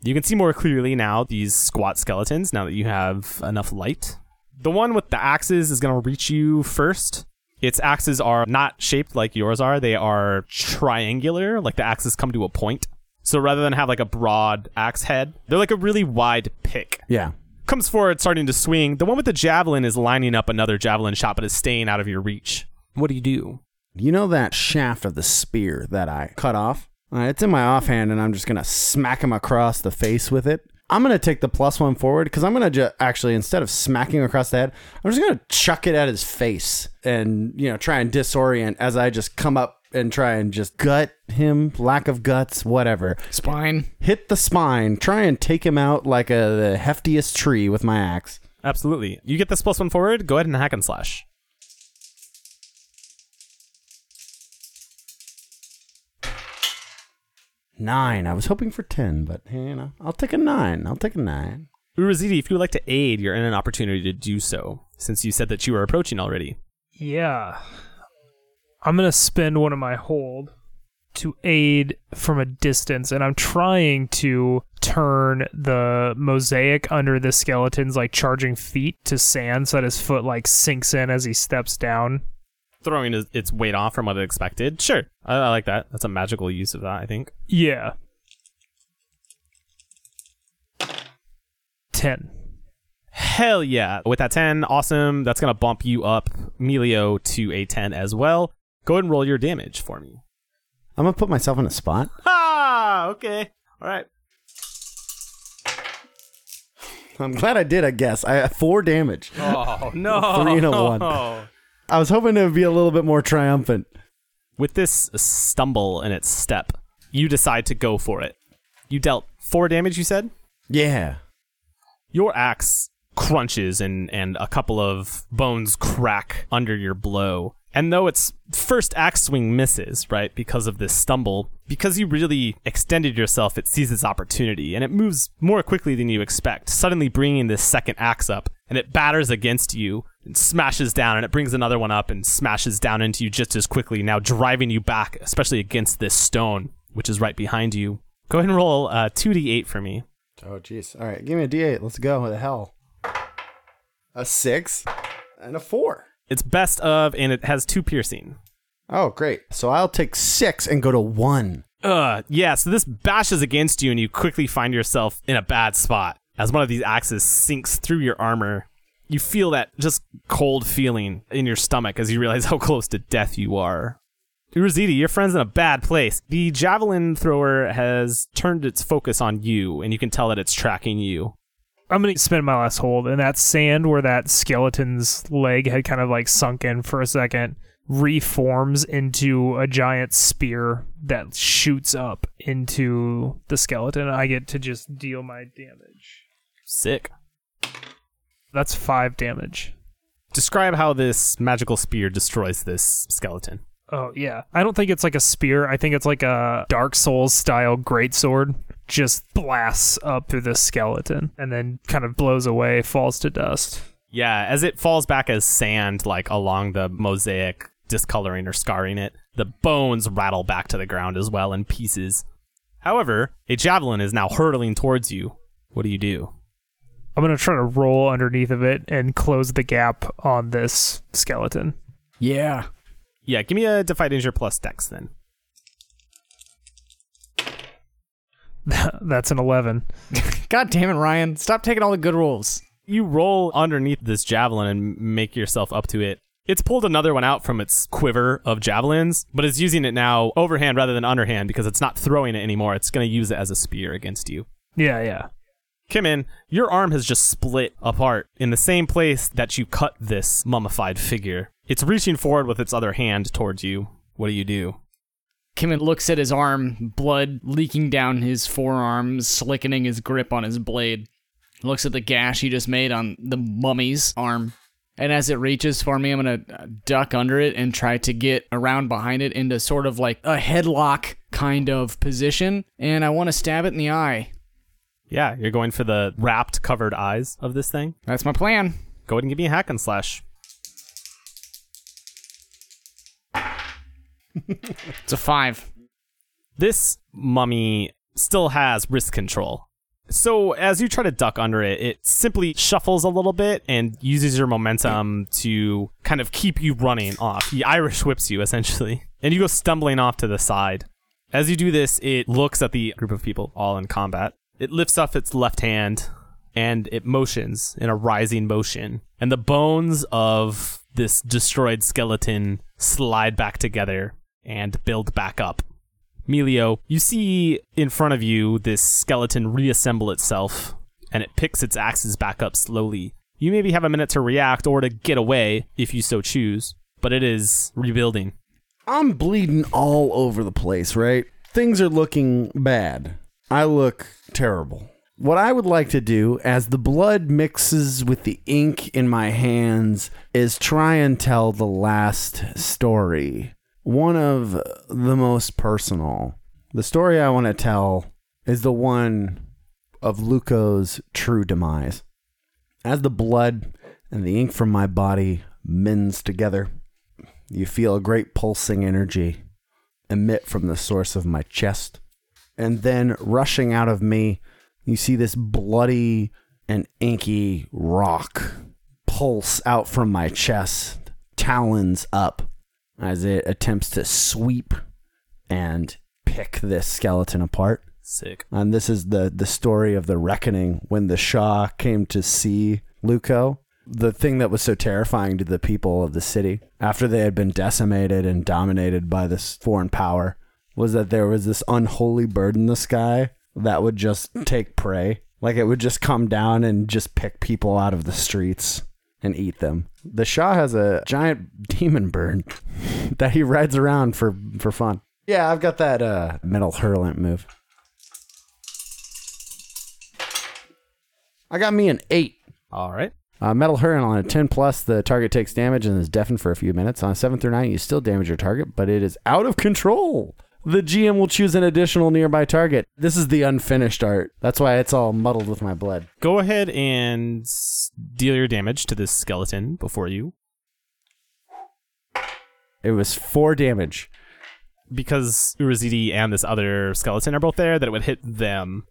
You can see more clearly now these squat skeletons now that you have enough light. The one with the axes is going to reach you first. Its axes are not shaped like yours are, they are triangular, like the axes come to a point. So rather than have like a broad axe head, they're like a really wide pick Yeah. comes forward, starting to swing. The one with the javelin is lining up another javelin shot, but is staying out of your reach. What do you do? You know that shaft of the spear that I cut off? Uh, it's in my offhand, and I'm just gonna smack him across the face with it. I'm gonna take the plus one forward because I'm gonna ju- actually instead of smacking across the head, I'm just gonna chuck it at his face and you know try and disorient as I just come up and try and just gut him, lack of guts, whatever. Spine. Hit the spine, try and take him out like a the heftiest tree with my axe. Absolutely. You get this plus one forward. Go ahead and hack and slash. Nine. I was hoping for ten, but eh, you know, I'll take a nine. I'll take a nine. Urazidi, if you would like to aid, you're in an opportunity to do so, since you said that you were approaching already. Yeah. I'm going to spend one of my hold to aid from a distance, and I'm trying to turn the mosaic under the skeleton's like charging feet to sand so that his foot like sinks in as he steps down. Throwing its weight off from what it expected. Sure. I, I like that. That's a magical use of that, I think. Yeah. 10. Hell yeah. With that 10, awesome. That's going to bump you up, Melio, to a 10 as well. Go ahead and roll your damage for me. I'm gonna put myself in a spot. Ah, okay. All right. I'm glad I did. I guess I have four damage. Oh, no. Three and a one. I was hoping it would be a little bit more triumphant. With this stumble in its step, you decide to go for it. You dealt four damage, you said? Yeah. Your axe crunches and, and a couple of bones crack under your blow. And though its first axe swing misses, right, because of this stumble, because you really extended yourself, it sees its opportunity and it moves more quickly than you expect, suddenly bringing this second axe up and it batters against you and smashes down and it brings another one up and smashes down into you just as quickly, now driving you back, especially against this stone, which is right behind you. Go ahead and roll uh, 2d8 for me. Oh, jeez. All right, give me a D8. Let's go. What the hell? A six and a four. It's best of, and it has two piercing. Oh, great. So I'll take six and go to one. Uh, yeah, so this bashes against you, and you quickly find yourself in a bad spot. As one of these axes sinks through your armor, you feel that just cold feeling in your stomach as you realize how close to death you are. Urazidi, your friend's in a bad place. The javelin thrower has turned its focus on you, and you can tell that it's tracking you. I'm going to spend my last hold, and that sand where that skeleton's leg had kind of like sunk in for a second reforms into a giant spear that shoots up into the skeleton. I get to just deal my damage. Sick. That's five damage. Describe how this magical spear destroys this skeleton. Oh yeah, I don't think it's like a spear. I think it's like a Dark Souls style greatsword. Just blasts up through the skeleton and then kind of blows away, falls to dust. Yeah, as it falls back as sand, like along the mosaic, discoloring or scarring it, the bones rattle back to the ground as well in pieces. However, a javelin is now hurtling towards you. What do you do? I'm gonna try to roll underneath of it and close the gap on this skeleton. Yeah. Yeah, give me a Defy Danger plus Dex then. That's an eleven. God damn it, Ryan. Stop taking all the good rolls. You roll underneath this javelin and make yourself up to it. It's pulled another one out from its quiver of javelins, but is using it now overhand rather than underhand because it's not throwing it anymore. It's going to use it as a spear against you. Yeah, yeah. Kimon, your arm has just split apart in the same place that you cut this mummified figure. It's reaching forward with its other hand towards you. What do you do? Kimon looks at his arm, blood leaking down his forearm, slickening his grip on his blade. Looks at the gash he just made on the mummy's arm. And as it reaches for me, I'm going to duck under it and try to get around behind it into sort of like a headlock kind of position. And I want to stab it in the eye. Yeah, you're going for the wrapped, covered eyes of this thing. That's my plan. Go ahead and give me a hack and slash. It's a five. This mummy still has wrist control. So as you try to duck under it, it simply shuffles a little bit and uses your momentum to kind of keep you running off. He Irish whips you essentially, and you go stumbling off to the side. As you do this, it looks at the group of people all in combat. It lifts up its left hand and it motions in a rising motion, and the bones of this destroyed skeleton slide back together and build back up. Melio, you see in front of you this skeleton reassemble itself, and it picks its axes back up slowly. You maybe have a minute to react or to get away if you so choose, but it is rebuilding. I'm bleeding all over the place, right? Things are looking bad. I look terrible. What I would like to do as the blood mixes with the ink in my hands is try and tell the last story. One of the most personal. The story I want to tell is the one of Luco's true demise. As the blood and the ink from my body mends together, you feel a great pulsing energy emit from the source of my chest. And then rushing out of me, you see this bloody and inky rock pulse out from my chest, talons up, as it attempts to sweep and pick this skeleton apart. Sick. And this is the the story of the reckoning when the Shah came to see Luco. The thing that was so terrifying to the people of the city after they had been decimated and dominated by this foreign power was that there was this unholy bird in the sky that would just take prey. Like it would just come down and just pick people out of the streets and eat them. The Shah has a giant demon bird that he rides around for for fun. Yeah, I've got that uh, metal hurlant move. I got me an eight. All right. Uh, metal hurlant on a 10 plus, the target takes damage and is deafened for a few minutes. On a 7 through 9, you still damage your target, but it is out of control. The GM will choose an additional nearby target. This is the unfinished art. That's why it's all muddled with my blood. Go ahead and deal your damage to this skeleton before you. It was four damage. Because Urazidi and this other skeleton are both there, that it would hit them.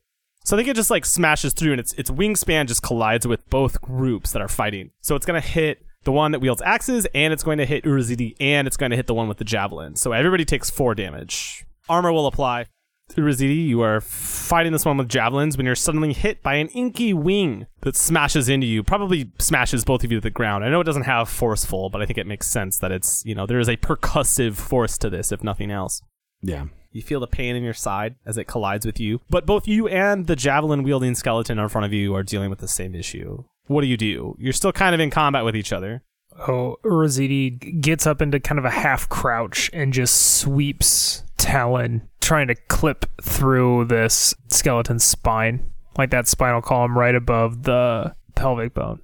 So I think it just like smashes through and its its wingspan just collides with both groups that are fighting. So it's gonna hit the one that wields axes, and it's going to hit Urazidi, and it's going to hit the one with the javelin. So everybody takes four damage. Armor will apply. Urazidi, you are fighting this one with javelins when you're suddenly hit by an inky wing that smashes into you, probably smashes both of you to the ground. I know it doesn't have forceful, but I think it makes sense that it's, you know, there is a percussive force to this, if nothing else. Yeah. You feel the pain in your side as it collides with you. But both you and the javelin wielding skeleton in front of you are dealing with the same issue. What do you do? You're still kind of in combat with each other. Oh, Urazidi gets up into kind of a half crouch and just sweeps Talon, trying to clip through this skeleton's spine, like that spinal column right above the pelvic bone.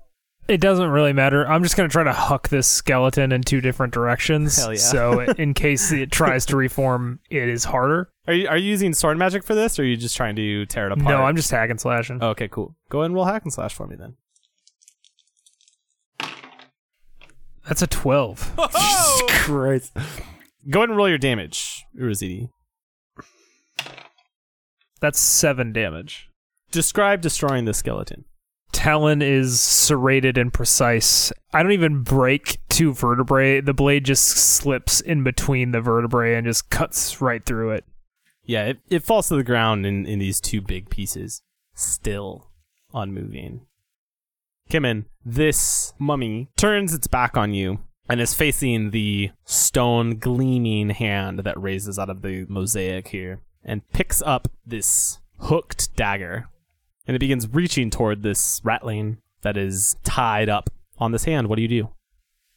It doesn't really matter. I'm just going to try to huck this skeleton in two different directions. Hell yeah. So, in case it tries to reform, it is harder. Are you are you using sword magic for this, or are you just trying to tear it apart? No, I'm just hack and slashing. Okay, cool. Go ahead and roll hack and slash for me then. That's a 12. Jesus Christ. Go ahead and roll your damage, Urazidi. That's seven damage. Describe destroying the skeleton. Talon is serrated and precise. I don't even break two vertebrae. The blade just slips in between the vertebrae and just cuts right through it. Yeah, it, it falls to the ground in, in these two big pieces, still unmoving. Kimon, this mummy turns its back on you and is facing the stone gleaming hand that raises out of the mosaic here and picks up this hooked dagger and it begins reaching toward this ratling that is tied up on this hand. What do you do?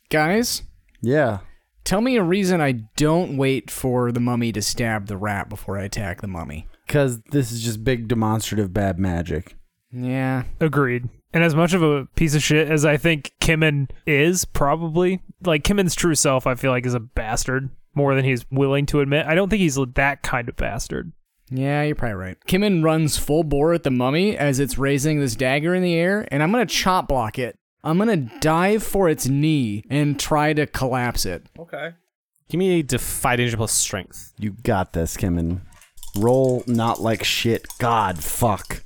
Guys, Yeah. tell me a reason I don't wait for the mummy to stab the rat before I attack the mummy. Because this is just big demonstrative bad magic. Yeah. Agreed. And as much of a piece of shit as I think Kimon is, probably, like Kimon's true self, I feel like is a bastard more than he's willing to admit. I don't think he's that kind of bastard. Yeah, you're probably right. Kimon runs full bore at the mummy as it's raising this dagger in the air, and I'm gonna chop block it. I'm gonna dive for its knee and try to collapse it. Okay. Give me a defy danger plus strength. You got this, Kimon. Roll not like shit. God, fuck.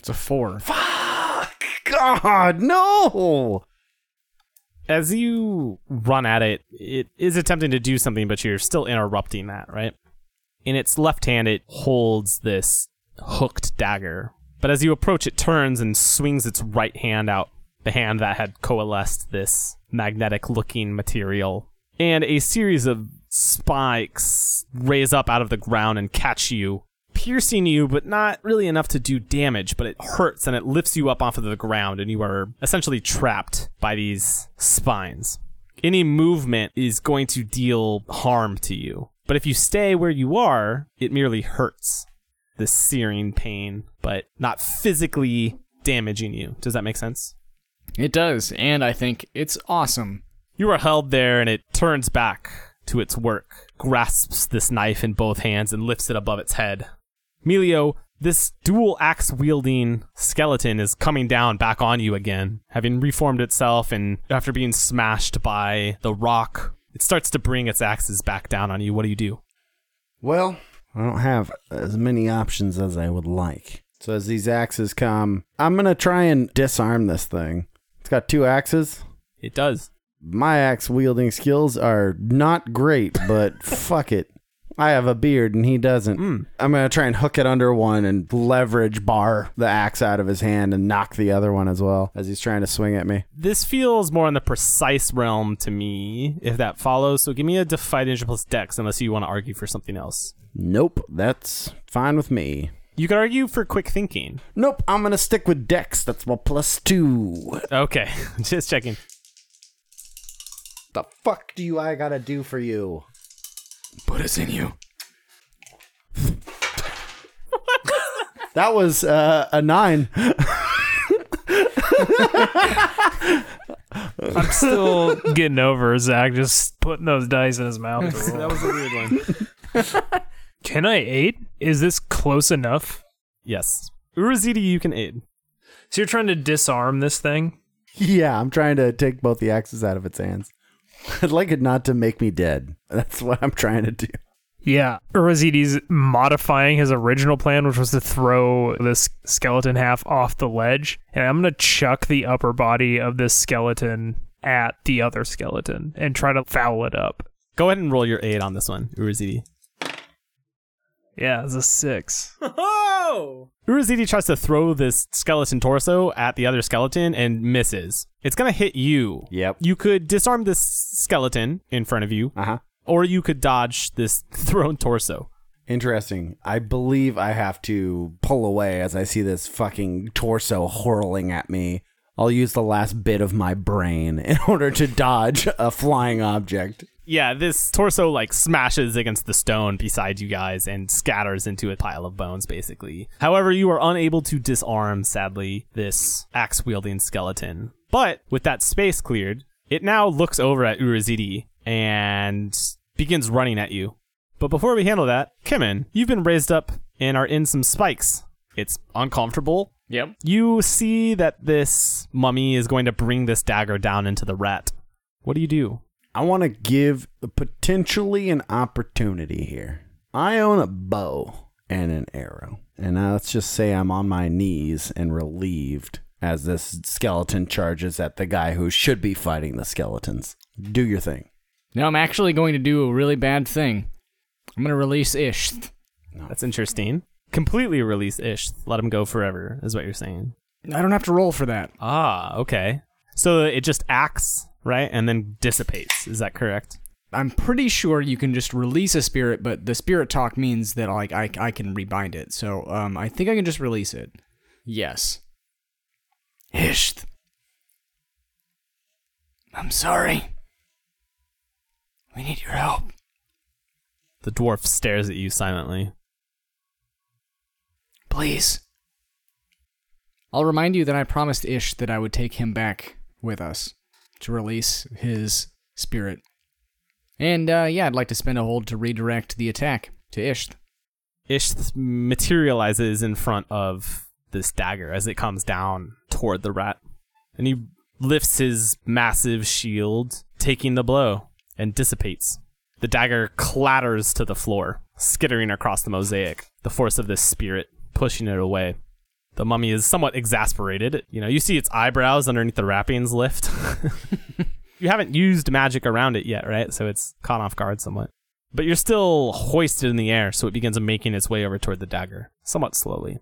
It's a four. Fuck! God, no! As you run at it, it is attempting to do something, but you're still interrupting that, right? In its left hand, it holds this hooked dagger. But as you approach, it turns and swings its right hand out, the hand that had coalesced this magnetic looking material. And a series of spikes raise up out of the ground and catch you piercing you, but not really enough to do damage, but it hurts and it lifts you up off of the ground, and you are essentially trapped by these spines. Any movement is going to deal harm to you. But if you stay where you are, it merely hurts the searing pain, but not physically damaging you. Does that make sense? It does, and I think it's awesome. You are held there and it turns back to its work, grasps this knife in both hands and lifts it above its head. Melio, this dual axe wielding skeleton is coming down back on you again, having reformed itself and after being smashed by the rock, it starts to bring its axes back down on you. What do you do? Well, I don't have as many options as I would like. So as these axes come, I'm gonna try and disarm this thing. It's got two axes. It does. My axe wielding skills are not great, but fuck it. I have a beard and he doesn't. Mm. I'm gonna try and hook it under one and leverage bar the axe out of his hand and knock the other one as well as he's trying to swing at me. This feels more in the precise realm to me, if that follows. So give me a defy danger plus dex, unless you want to argue for something else. Nope, that's fine with me. You could argue for quick thinking. Nope, I'm gonna stick with Dex. That's my plus two. Okay, just checking. The fuck do you I gotta do for you? Put us in you. That was uh, a nine. I'm still getting over Zach just putting those dice in his mouth. That was a weird one. Can I aid? Is this close enough? yes. Urazidi, you can aid. So you're trying to disarm this thing? yeah, I'm trying to take both the axes out of its hands. I'd like it not to make me dead. That's what I'm trying to do. Yeah. Urazidi's modifying his original plan, which was to throw this skeleton half off the ledge. And I'm going to chuck the upper body of this skeleton at the other skeleton and try to foul it up. Go ahead and roll your aid on this one, Urazidi. Yeah, it's a six. Oh! Urazidi tries to throw this skeleton torso at the other skeleton and misses. It's gonna hit you. Yep. You could disarm this skeleton in front of you, Uh huh. or you could dodge this thrown torso. Interesting. I believe I have to pull away as I see this fucking torso whirling at me. I'll use the last bit of my brain in order to dodge a flying object. Yeah, this torso like smashes against the stone beside you guys and scatters into a pile of bones, basically. However, you are unable to disarm, sadly, this axe wielding skeleton. But with that space cleared, it now looks over at Urazidi and begins running at you. But before we handle that, Kimon, you've been raised up and are in some spikes. It's uncomfortable. Yep. You see that this mummy is going to bring this dagger down into the rat. What do you do? I want to give potentially an opportunity here. I own a bow and an arrow. And now let's just say I'm on my knees and relieved as this skeleton charges at the guy who should be fighting the skeletons. Do your thing. Now I'm actually going to do a really bad thing. I'm going to release Ish. That's interesting. Completely release Ish. Let him go forever, is what you're saying. I don't have to roll for that. Ah, okay. So it just acts, right? And then dissipates. Is that correct? I'm pretty sure you can just release a spirit, but the spirit talk means that like I, I can rebind it. So um, I think I can just release it. Yes. Ish. I'm sorry. We need your help. The dwarf stares at you silently. Please. I'll remind you that I promised Ish that I would take him back with us to release his spirit. And uh, yeah, I'd like to spend a hold to redirect the attack to Ish. Ish materializes in front of this dagger as it comes down toward the rat. And he lifts his massive shield, taking the blow, and dissipates. The dagger clatters to the floor, skittering across the mosaic, the force of this spirit pushing it away. The mummy is somewhat exasperated. You know, you see its eyebrows underneath the wrappings lift. you haven't used magic around it yet, right? So it's caught off guard somewhat. But you're still hoisted in the air, so it begins making its way over toward the dagger, somewhat slowly.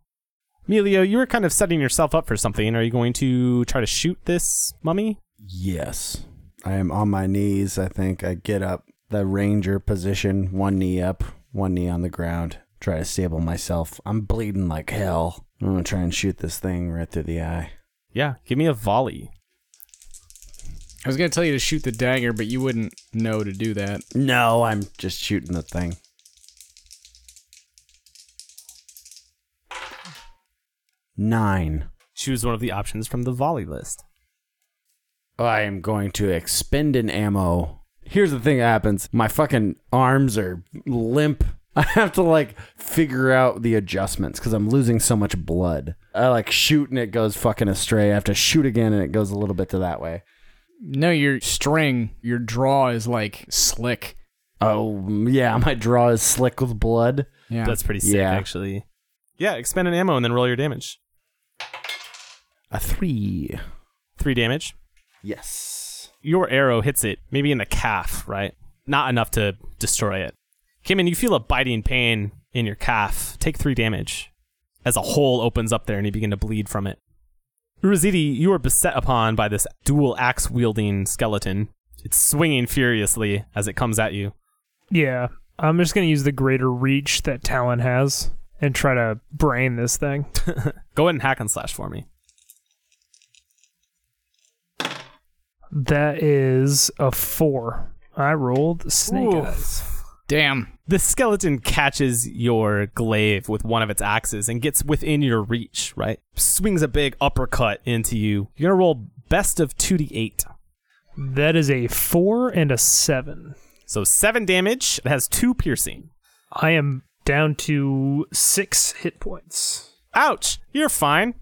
Melio, you were kind of setting yourself up for something. Are you going to try to shoot this mummy? Yes. I am on my knees. I think I get up the ranger position, one knee up, one knee on the ground. Try to stable myself. I'm bleeding like hell. I'm gonna try and shoot this thing right through the eye. Yeah, give me a volley. I was gonna tell you to shoot the dagger, but you wouldn't know to do that. No, I'm just shooting the thing. Nine. Choose one of the options from the volley list. I am going to expend an ammo. Here's the thing that happens. My fucking arms are limp. I have to like figure out the adjustments because I'm losing so much blood. I like shoot and it goes fucking astray. I have to shoot again and it goes a little bit to that way. No, your string, your draw is like slick. Oh yeah, my draw is slick with blood. Yeah. That's pretty sick, Yeah. actually. Yeah, expend an ammo and then roll your damage. A three. Three damage. Yes. Your arrow hits it, maybe in the calf, right? Not enough to destroy it. Kimon, you feel a biting pain in your calf. Take three damage as a hole opens up there and you begin to bleed from it. Urazidi, you are beset upon by this dual axe wielding skeleton. It's swinging furiously as it comes at you. Yeah, I'm just gonna use the greater reach that Talon has and try to brain this thing. Go ahead and hack and slash for me. That is a four. I rolled snake Oof. eyes. Damn. The skeleton catches your glaive with one of its axes and gets within your reach, right? Swings a big uppercut into you. You're going to roll best of 2d8. That is a four and a seven. So 7 damage. It has 2 piercing. I am down to six hit points. Ouch! You're fine.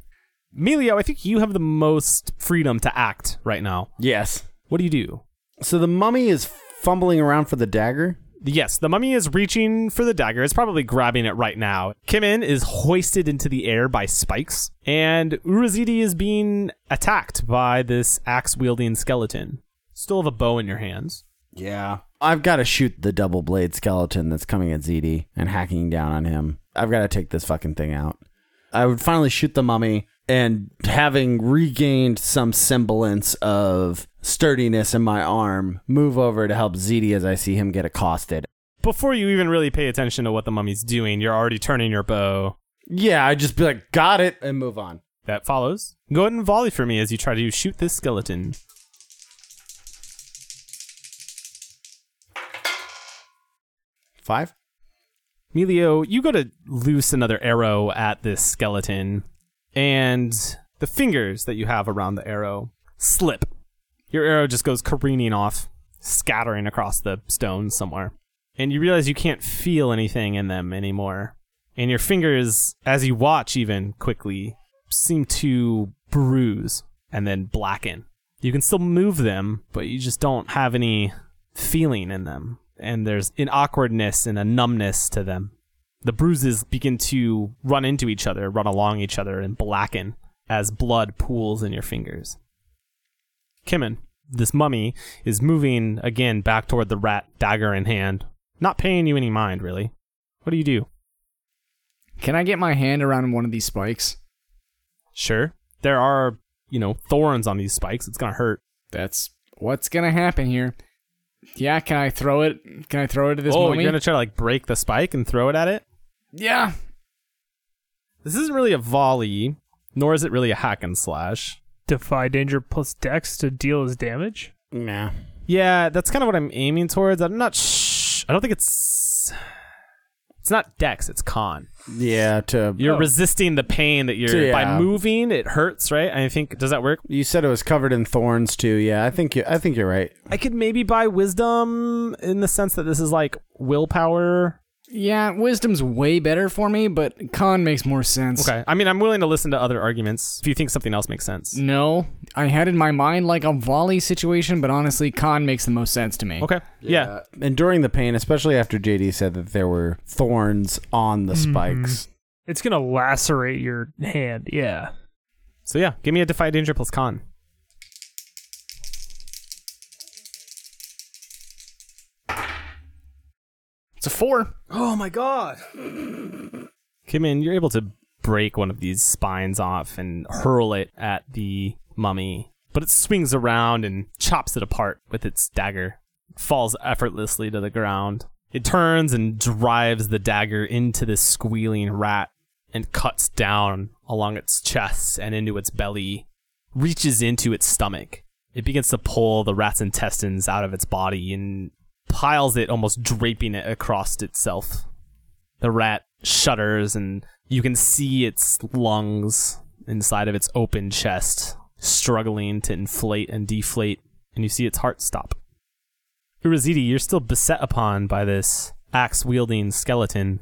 Melio, I think you have the most freedom to act right now. Yes. What do you do? So the mummy is fumbling around for the dagger. Yes, the mummy is reaching for the dagger. It's probably grabbing it right now. Kimon is hoisted into the air by spikes, and Urazidi is being attacked by this axe wielding skeleton. Still have a bow in your hands. Yeah. I've got to shoot the double blade skeleton that's coming at ZD and hacking down on him. I've got to take this fucking thing out. I would finally shoot the mummy and having regained some semblance of sturdiness in my arm, move over to help ZD as I see him get accosted. Before you even really pay attention to what the mummy's doing, you're already turning your bow. Yeah, I just be like, got it, and move on. That follows. Go ahead and volley for me as you try to shoot this skeleton. Five? Melio, you go to loose another arrow at this skeleton, and the fingers that you have around the arrow slip. Your arrow just goes careening off, scattering across the stone somewhere. And you realize you can't feel anything in them anymore. And your fingers, as you watch even quickly, seem to bruise and then blacken. You can still move them, but you just don't have any feeling in them. And there's an awkwardness and a numbness to them. The bruises begin to run into each other, run along each other, and blacken as blood pools in your fingers. Kimon, this mummy, is moving again back toward the rat, dagger in hand, not paying you any mind, really. What do you do? Can I get my hand around one of these spikes? Sure. There are, you know, thorns on these spikes. It's going to hurt. That's what's gonna happen here. Yeah, can I throw it? Can I throw it at this oh, mummy? you're going to try to, like, break the spike and throw it at it? Yeah. This isn't really a volley, nor is it really a hack and slash. Defy danger plus dex to deal his damage. Nah. Yeah, that's kind of what I'm aiming towards. I'm not sh- I don't think it's it's not dex, it's con. Yeah, to You're Oh. resisting the pain that you're Yeah. by moving, it hurts, right? I think does that work? you said it was covered in thorns too. Yeah, I think you I think you're right. I could maybe buy wisdom in the sense that this is like willpower. Yeah, wisdom's way better for me, but con makes more sense. Okay. I mean, I'm willing to listen to other arguments if you think something else makes sense. No, I had in my mind like a volley situation, but honestly, con makes the most sense to me. Okay. Yeah. Enduring the pain, especially after JD said that there were thorns on the mm-hmm. spikes. It's gonna lacerate your hand. Yeah. So yeah, give me a defy danger plus con. It's a four. Oh my god. Kimon, you're able to break one of these spines off and hurl it at the mummy, but it swings around and chops it apart with its dagger. Falls effortlessly to the ground. It turns and drives the dagger into this squealing rat and cuts down along its chest and into its belly, reaches into its stomach. It begins to pull the rat's intestines out of its body and piles it, almost draping it across itself. The rat shudders, and you can see its lungs inside of its open chest struggling to inflate and deflate, and you see its heart stop. Urazidi, you're still beset upon by this axe wielding skeleton.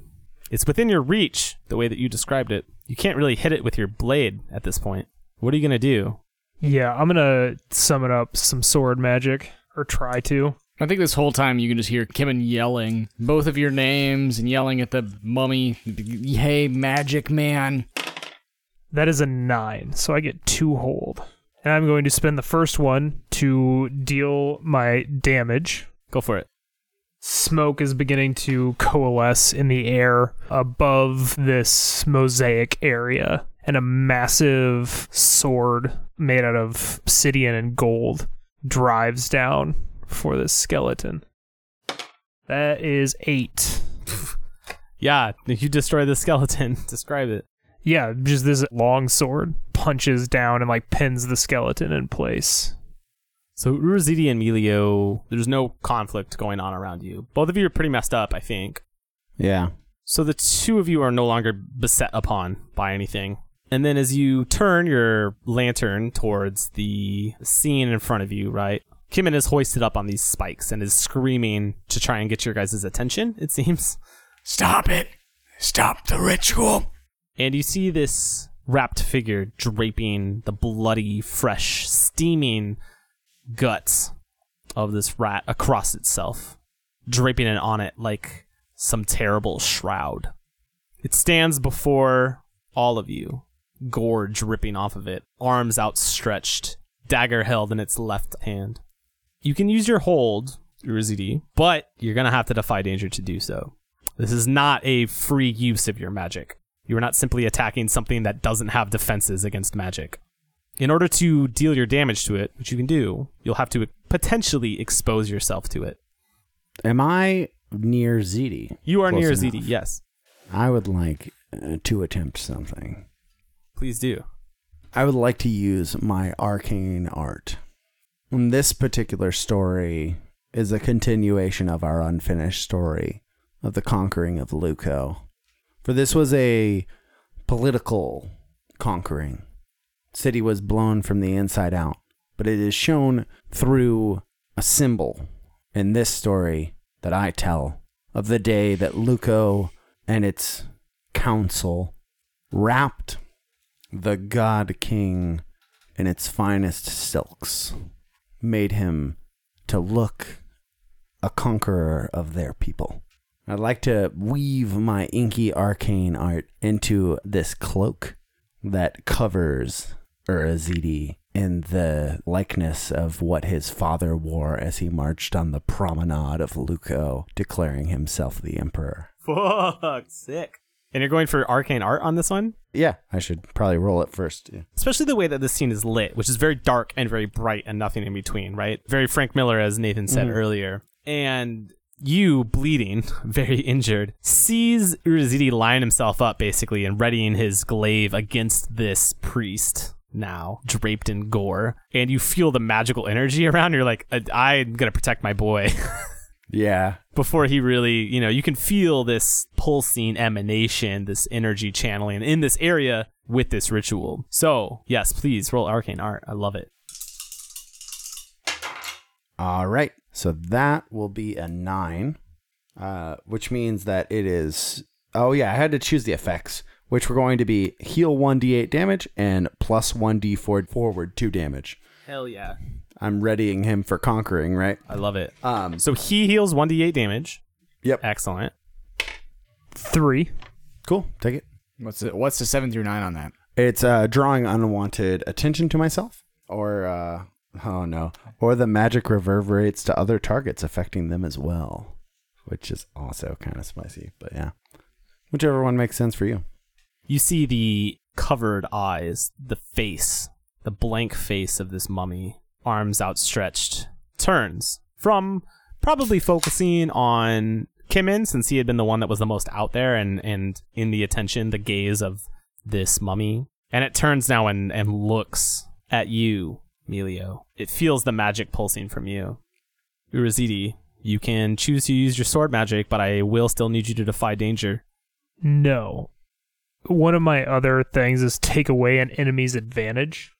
It's within your reach, the way that you described it. You can't really hit it with your blade at this point. What are you going to do? Yeah, I'm gonna summon up some sword magic, or try to. I think this whole time you can just hear Kimon yelling both of your names and yelling at the mummy, "Hey, magic man!" That is a nine, so I get two hold. And I'm going to spend the first one to deal my damage. Go for it. Smoke is beginning to coalesce in the air above this mosaic area, and a massive sword made out of obsidian and gold drives down for this skeleton. That is eight. Yeah, you destroy the skeleton. Describe it. Yeah, just this long sword punches down and like pins the skeleton in place. So Urazidi and Melio, there's no conflict going on around you. Both of you are pretty messed up, I think. Yeah. So the two of you are no longer beset upon by anything. And then as you turn your lantern towards the scene in front of you, right? Kimon is hoisted up on these spikes and is screaming to try and get your guys' attention, it seems. Stop it! Stop the ritual! And you see this wrapped figure draping the bloody, fresh, steaming guts of this rat across itself, draping it on it like some terrible shroud. It stands before all of you, gore dripping off of it, arms outstretched, dagger held in its left hand. You can use your hold, Urazidi, but you're going to have to defy danger to do so. This is not a free use of your magic. You are not simply attacking something that doesn't have defenses against magic. In order to deal your damage to it, which you can do, you'll have to potentially expose yourself to it. Am I near ZD? You are Close near enough. ZD, yes. I would like uh, to attempt something. Please do. I would like to use my arcane art. This particular story is a continuation of our unfinished story of the conquering of Luco. For this was a political conquering. City was blown from the inside out, but it is shown through a symbol in this story that I tell of the day that Luco and its council wrapped the god king in its finest silks made him to look a conqueror of their people. I'd like to weave my inky arcane art into this cloak that covers Urazidi in the likeness of what his father wore as he marched on the promenade of Luco, declaring himself the emperor. Fuck, sick. And you're going for arcane art on this one? Yeah, I should probably roll it first. Yeah. Especially the way that this scene is lit, which is very dark and very bright and nothing in between, right? Very Frank Miller, as Nathan said mm-hmm. earlier. And you, bleeding, very injured, sees Urazidi line himself up basically and readying his glaive against this priest now, draped in gore. And you feel the magical energy around. You're like, I- I'm going to protect my boy. Yeah. before he really, you know, you can feel this pulsing emanation, this energy channeling in this area with this ritual. So, yes, please roll arcane art. I love it. All right. So that will be a nine, uh, which means that it is. Oh, yeah. I had to choose the effects, which were going to be heal 1d8 damage and plus 1d4 forward 2 damage. Hell yeah. I'm readying him for conquering, right? I love it. Um, So he heals 1d8 damage. Yep. Excellent. Three. cool. Take it. What's the what's the seven through nine on that? It's uh, drawing unwanted attention to myself, or uh, oh no, or the magic reverberates to other targets, affecting them as well, which is also kind of spicy. But yeah, whichever one makes sense for you. You see the covered eyes, the face, the blank face of this mummy, arms outstretched, turns from probably focusing on Kimon, since he had been the one that was the most out there and, and in the attention, the gaze of this mummy. And it turns now and, and looks at you, Melio. It feels the magic pulsing from you. Urazidi, you can choose to use your sword magic, but I will still need you to defy danger. No. One of my other things is take away an enemy's advantage.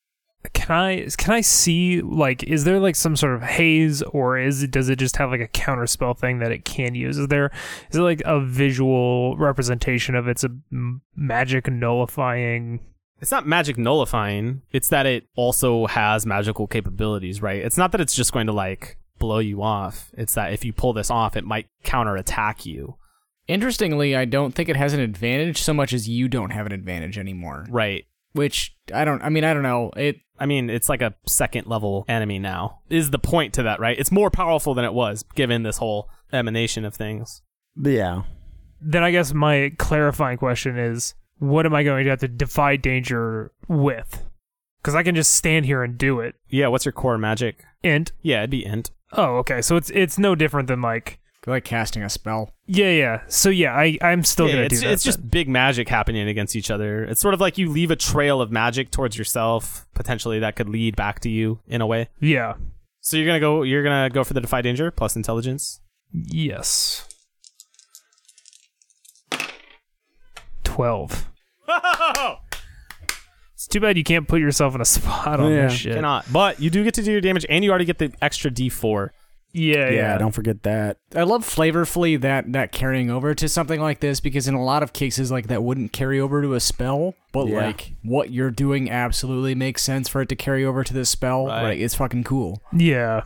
Can I can I see like is there like some sort of haze or is it does it just have like a counterspell thing that it can use? Is there is it like a visual representation of it's a m- magic nullifying? It's not magic nullifying, it's that it also has magical capabilities, right? It's not that it's just going to like blow you off. It's that if you pull this off, it might counterattack you. Interestingly, I don't think it has an advantage so much as you don't have an advantage anymore. Right. Which I don't. I mean, I don't know. It. I mean, it's like a second level enemy now. Is the point to that, right? It's more powerful than it was given this whole emanation of things. Yeah. Then I guess my clarifying question is what am I going to have to defy danger with? Because I can just stand here and do it. Yeah, what's your core magic? Int. Yeah, it'd be int. Oh, okay. So it's it's no different than like like casting a spell. yeah yeah. So yeah, I I'm still Yeah, gonna it's do that. it's just big magic happening against each other. It's sort of like you leave a trail of magic towards yourself, potentially that could lead back to you in a way. yeah. So you're gonna go you're gonna go for the defy danger plus intelligence. Yes. Twelve. It's too bad you can't put yourself in a spot on Yeah. this shit. Cannot. But you do get to do your damage and you already get the extra D four. Yeah, Yeah, yeah. don't forget that. I love flavorfully that that carrying over to something like this because in a lot of cases like that wouldn't carry over to a spell, but Yeah. like what you're doing absolutely makes sense for it to carry over to this spell. Right. Right, it's fucking cool. Yeah.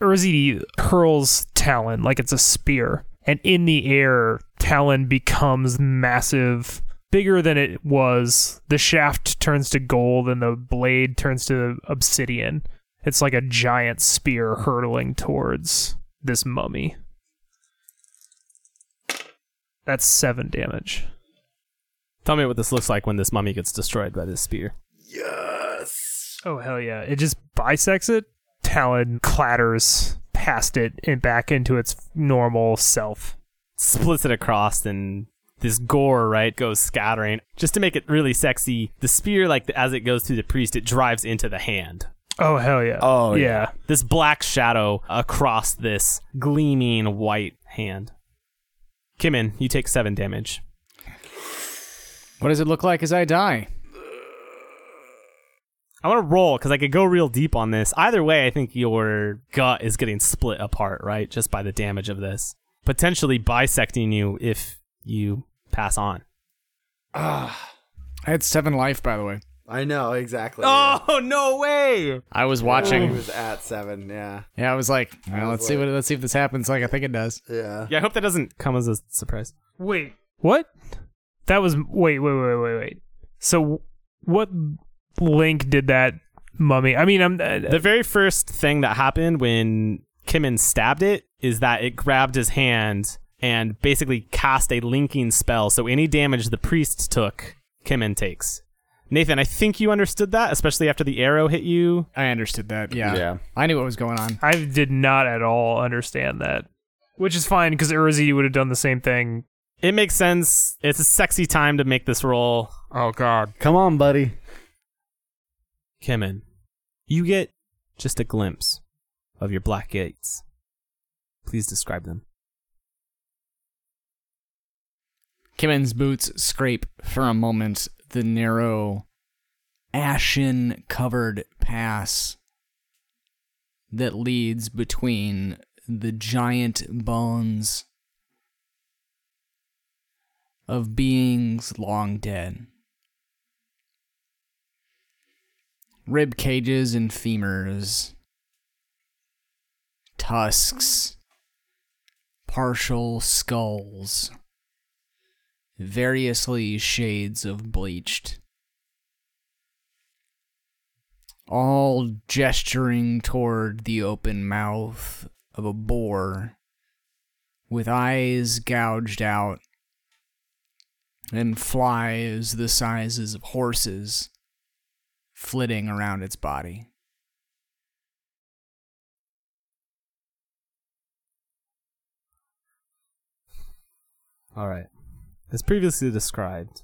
Urazidi hurls Talon like it's a spear. And in the air, Talon becomes massive, bigger than it was. The shaft turns to gold and the blade turns to obsidian. It's like a giant spear hurtling towards this mummy. That's seven damage. Tell me what this looks like when this mummy gets destroyed by this spear. Yes. Oh hell yeah! It just bisects it. Talon clatters past it and back into its normal self. Splits it across and this gore, right, goes scattering. Just to make it really sexy, the spear, like as it goes through the priest, it drives into the hand. Oh hell yeah! Oh, yeah. This black shadow across this gleaming white hand. Kimon, you take seven damage. What does it look like as I die? I want to roll because I could go real deep on this. Either way, I think your gut is getting split apart, right? Just by the damage of this. Potentially bisecting you if you pass on. Ah, I had seven life, by the way. I know exactly. Oh, no way! I was watching. He watching. was at seven. Yeah. Yeah, I was like, well, was let's see what let's see if this happens like I think it does. Yeah. Yeah, I hope that doesn't come as a surprise. Wait, what? That was wait, wait, wait, wait, wait. So, what link did that mummy? I mean, I'm uh, The very first thing that happened when Kimon stabbed it is that it grabbed his hand and basically cast a linking spell. So any damage the priest took, Kimon takes. Nathan, I think you understood that, especially after the arrow hit you. I understood that. Yeah. Yeah. I knew what was going on. I did not at all understand that, which is fine because Urazidi would have done the same thing. It makes sense. It's a sexy time to make this roll. Oh God! Come on, buddy. Kimon, you get just a glimpse of your black gates. Please describe them. Kimon's boots scrape for a moment the narrow, ashen covered pass that leads between the giant bones of beings long dead. Rib cages and femurs, tusks, partial skulls variously shades of bleached. All gesturing toward the open mouth of a boar with eyes gouged out and flies the sizes of horses flitting around its body. All right. As previously described,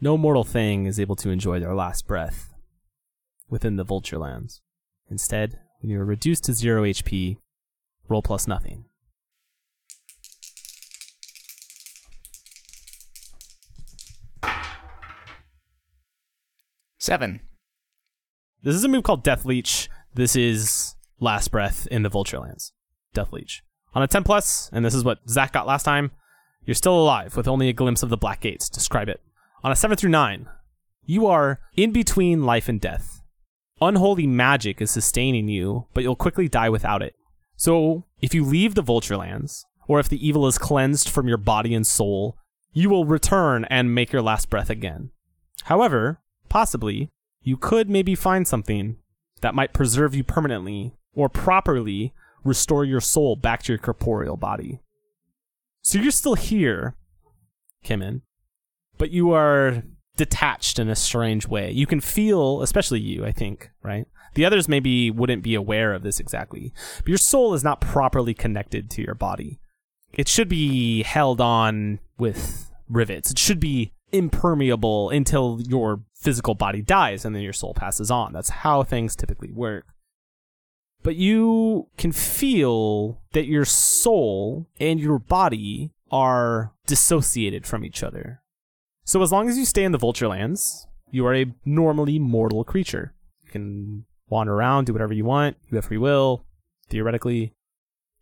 no mortal thing is able to enjoy their last breath within the Vulture Lands. Instead, when you are reduced to zero HP, roll plus nothing. Seven. This is a move called Death Leech. This is last breath in the Vulture Lands. Death Leech. On a 10 plus, and this is what Zach got last time, you're still alive with only a glimpse of the Black Gates. Describe it. On a 7 through 9, you are in between life and death. Unholy magic is sustaining you, but you'll quickly die without it. So, if you leave the Vulture Lands, or if the evil is cleansed from your body and soul, you will return and make your last breath again. However, possibly, you could maybe find something that might preserve you permanently or properly restore your soul back to your corporeal body. So you're still here, Kimon, but you are detached in a strange way. You can feel, especially you, I think, right? The others maybe wouldn't be aware of this exactly, but your soul is not properly connected to your body. It should be held on with rivets. It should be impermeable until your physical body dies and then your soul passes on. That's how things typically work. But you can feel that your soul and your body are dissociated from each other. So as long as you stay in the Vulture Lands, you are a normally mortal creature. You can wander around, do whatever you want, you have free will, theoretically.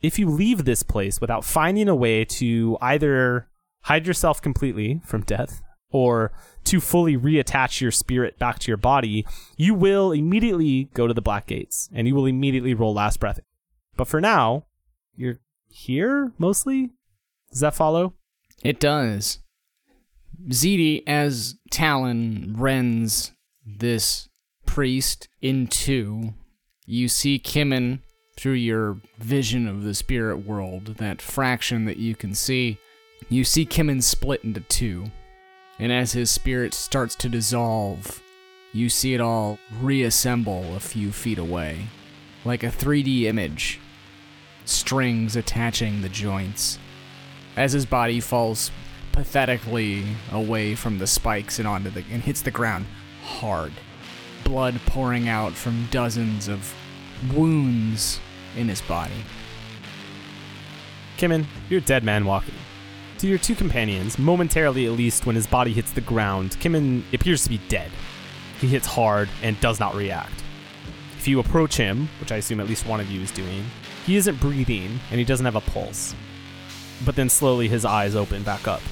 If you leave this place without finding a way to either hide yourself completely from death or to fully reattach your spirit back to your body, you will immediately go to the Black Gates and you will immediately roll Last Breath. But for now, you're here mostly? Does that follow? It does. Ziti, as Talon rends this priest in two, you see Kimon through your vision of the spirit world, that fraction that you can see. You see Kimon split into two. And as his spirit starts to dissolve, you see it all reassemble a few feet away, like a 3D image, strings attaching the joints. As his body falls pathetically away from the spikes and onto the and hits the ground hard, blood pouring out from dozens of wounds in his body. Kimon, you're a dead man walking. To your two companions, momentarily at least when his body hits the ground, Kimon appears to be dead. He hits hard and does not react. If you approach him, which I assume at least one of you is doing, he isn't breathing and he doesn't have a pulse. But then slowly his eyes open back up.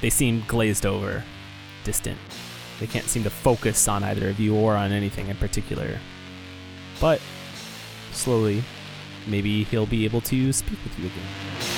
They seem glazed over, distant. They can't seem to focus on either of you or on anything in particular. But slowly, maybe he'll be able to speak with you again.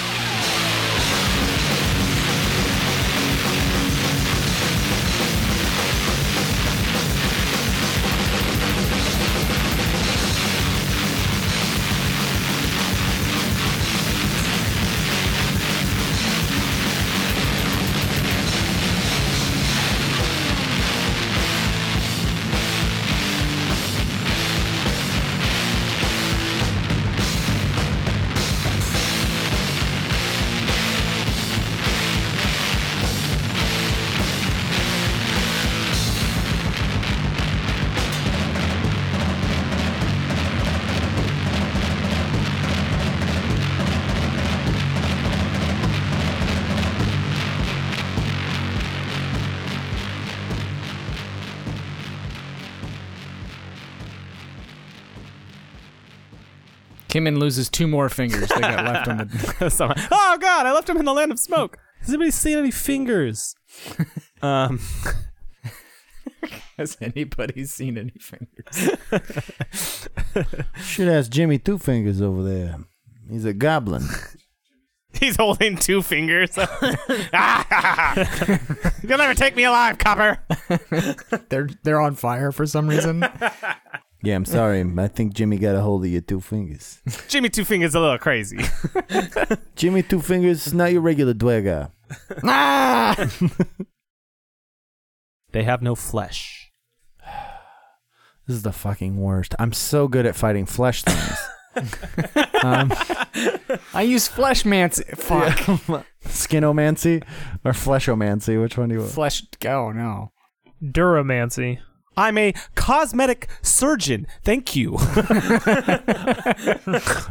Kimon loses two more fingers they got left on the. Someone- oh god, I left him in the land of smoke. Has anybody seen any fingers? um, Has anybody seen any fingers? Should ask Jimmy Two Fingers over there. He's a goblin. he's holding two fingers. You'll never take me alive, copper. They're they're on fire for some reason. Yeah, I'm sorry. I think Jimmy got a hold of your two fingers. Jimmy Two Fingers is a little crazy. Jimmy Two Fingers is not your regular dwagger. They have no flesh. This is the fucking worst. I'm so good at fighting flesh things. um, I use flesh mance. Fuck. skinomancy or fleshomancy? Which one do you want? Flesh. Oh no. Duramancy. I'm a cosmetic surgeon. Thank you.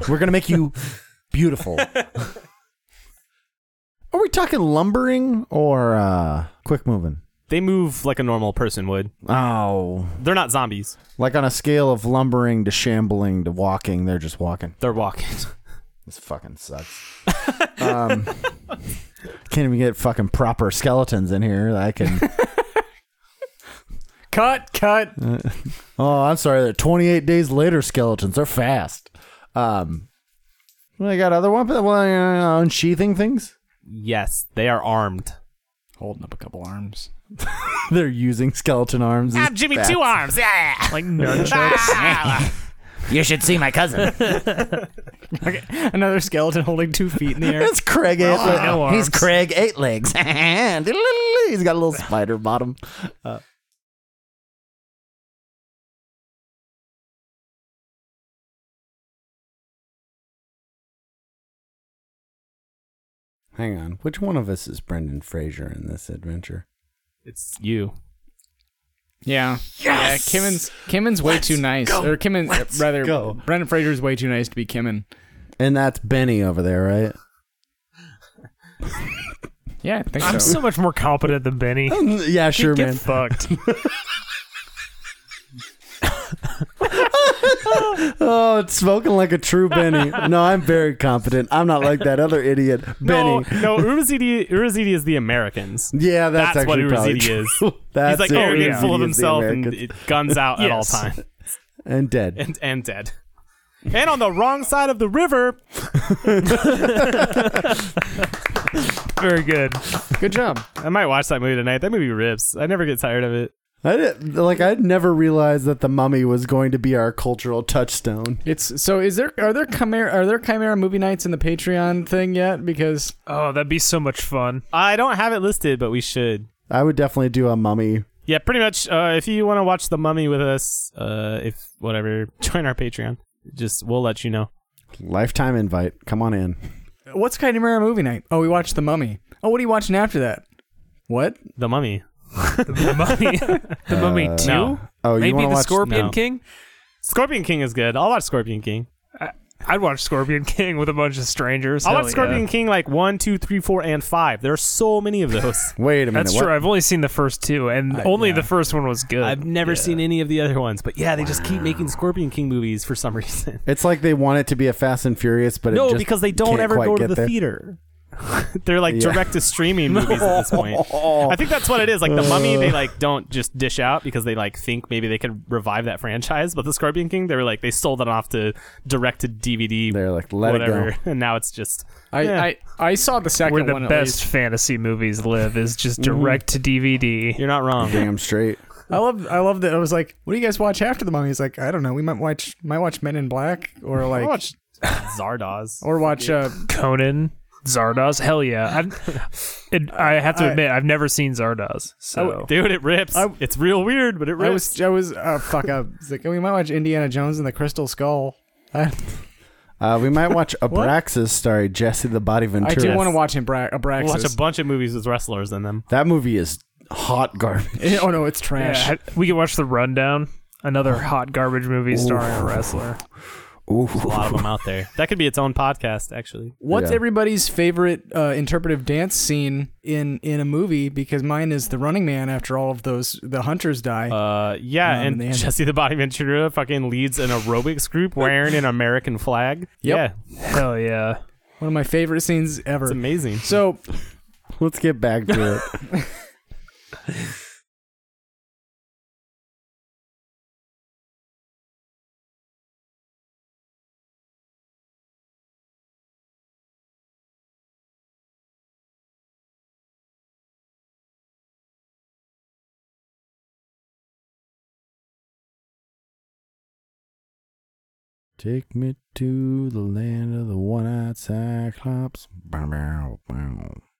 We're gonna make you beautiful. Are we talking lumbering or uh, quick moving? they move like a normal person would. Oh, They're not zombies. like on a scale of lumbering to shambling to walking, they're just walking. They're walking. This fucking sucks. um, can't even get fucking proper skeletons in here. I can. Cut. Cut. Oh, I'm sorry. They're 28 days later skeletons. They're fast. Um, well, I got other weapons. Well, uh, unsheathing things. yes, they are armed. Holding up a couple arms. They're using skeleton arms. as Jimmy bats. Two Arms. Yeah. Like nunchucks. You should see my cousin. Another skeleton holding two feet in the air. It's Craig Eight Legs. no He's. Craig Eight Legs. He's got a little spider bottom. Uh, Hang on. Which one of us is Brendan Fraser in this adventure? It's you. Yeah. Yeah. Kimon's Kimon's way too nice. Or Kimon, uh, rather, go. Brendan Fraser's way too nice to be Kimon. And that's Benny over there, right? Yeah, I think I'm so. so much more competent than Benny. yeah, sure, Get man. fucked. Oh, it's smoking like a true Benny. No, I'm very confident. I'm not like that other idiot, Benny. No, no, Urazidi, Urazidi is the Americans. Yeah, that's, That's what Urazidi is. That's He's like it. arrogant, yeah. full of Urazidi is the himself, and it guns out at all times, and dead. and and dead. And on the wrong side of the river, Very good. Good job. I might watch that movie tonight. That movie rips. I never get tired of it. I didn't like I'd never realized that the Mummy was going to be our cultural touchstone. It's so. Is there are there chimera are there chimera movie nights in the Patreon thing yet? Because Oh, that'd be so much fun. I don't have it listed, but we should. I would definitely do a Mummy. Yeah, pretty much. Uh, if you want to watch The Mummy with us, uh, if whatever, join our Patreon. Just we'll let you know. Lifetime invite. Come on in. what's chimera movie night? Oh, we watched The Mummy. Oh, what are you watching after that? What? The Mummy. The Mummy. the Mummy Uh, 2? no. Oh, you Maybe want to the watch? Scorpion no. King? Scorpion King is good. I'll watch Scorpion King. I'd watch Scorpion King with a bunch of strangers. I'll Hell watch yeah. Scorpion King like one, two, three, four, and five. There are so many of those. Wait a minute. That's what? true. I've only seen the first two, and I- only yeah. the first one was good. I've never Yeah. seen any of the other ones, but yeah, they just keep making Scorpion King movies for some reason. It's like they want it to be a Fast and Furious, but it no, just because they don't can't ever quite go to get the there. theater. They're like Yeah. direct to streaming movies at this point. I think that's what it is. Like the Mummy, they like don't just dish out because they like think maybe they could revive that franchise. But the Scorpion King, they were like they sold it off to direct to DVD, They're like, let whatever, it and now it's just I Yeah. I, I saw the second Where the one. at best least. fantasy movies live is just direct to DVD. you're not wrong. Damn straight. I love I love that. I was like, what do you guys watch after the Mummy? He's like, I don't know. We might watch might watch Men in Black or I like watch Zardoz. or watch uh Conan, Zardoz. Hell yeah! I've, it, I have to I- admit, I've never seen Zardoz. So Dude, it rips. I- it's real weird, but it rips. I was I was uh, fuck up. It's like we might watch Indiana Jones and the Crystal Skull. Uh, we might watch Abraxas starring Jesse the Body I Ventura. do want to watch him Bra- We'll Abraxas. watch a bunch of movies with wrestlers in them. That movie is hot garbage. oh no, it's trash. yeah, we can watch the Rundown, another hot garbage movie starring a wrestler. Ooh. There's a lot of them out there. That could be its own podcast, actually. What's Yeah. everybody's favorite uh, interpretive dance scene in in a movie? Because mine is the Running Man. After all of those, the hunters die. Uh, yeah, Um, and they had- Jesse the Body Ventura fucking leads an aerobics group wearing an American flag. Yep. Yeah, Hell yeah! One of my favorite scenes ever. it's amazing. So Let's get back to it. Take me to the land of the one-eyed cyclops. Bow, bow, bow.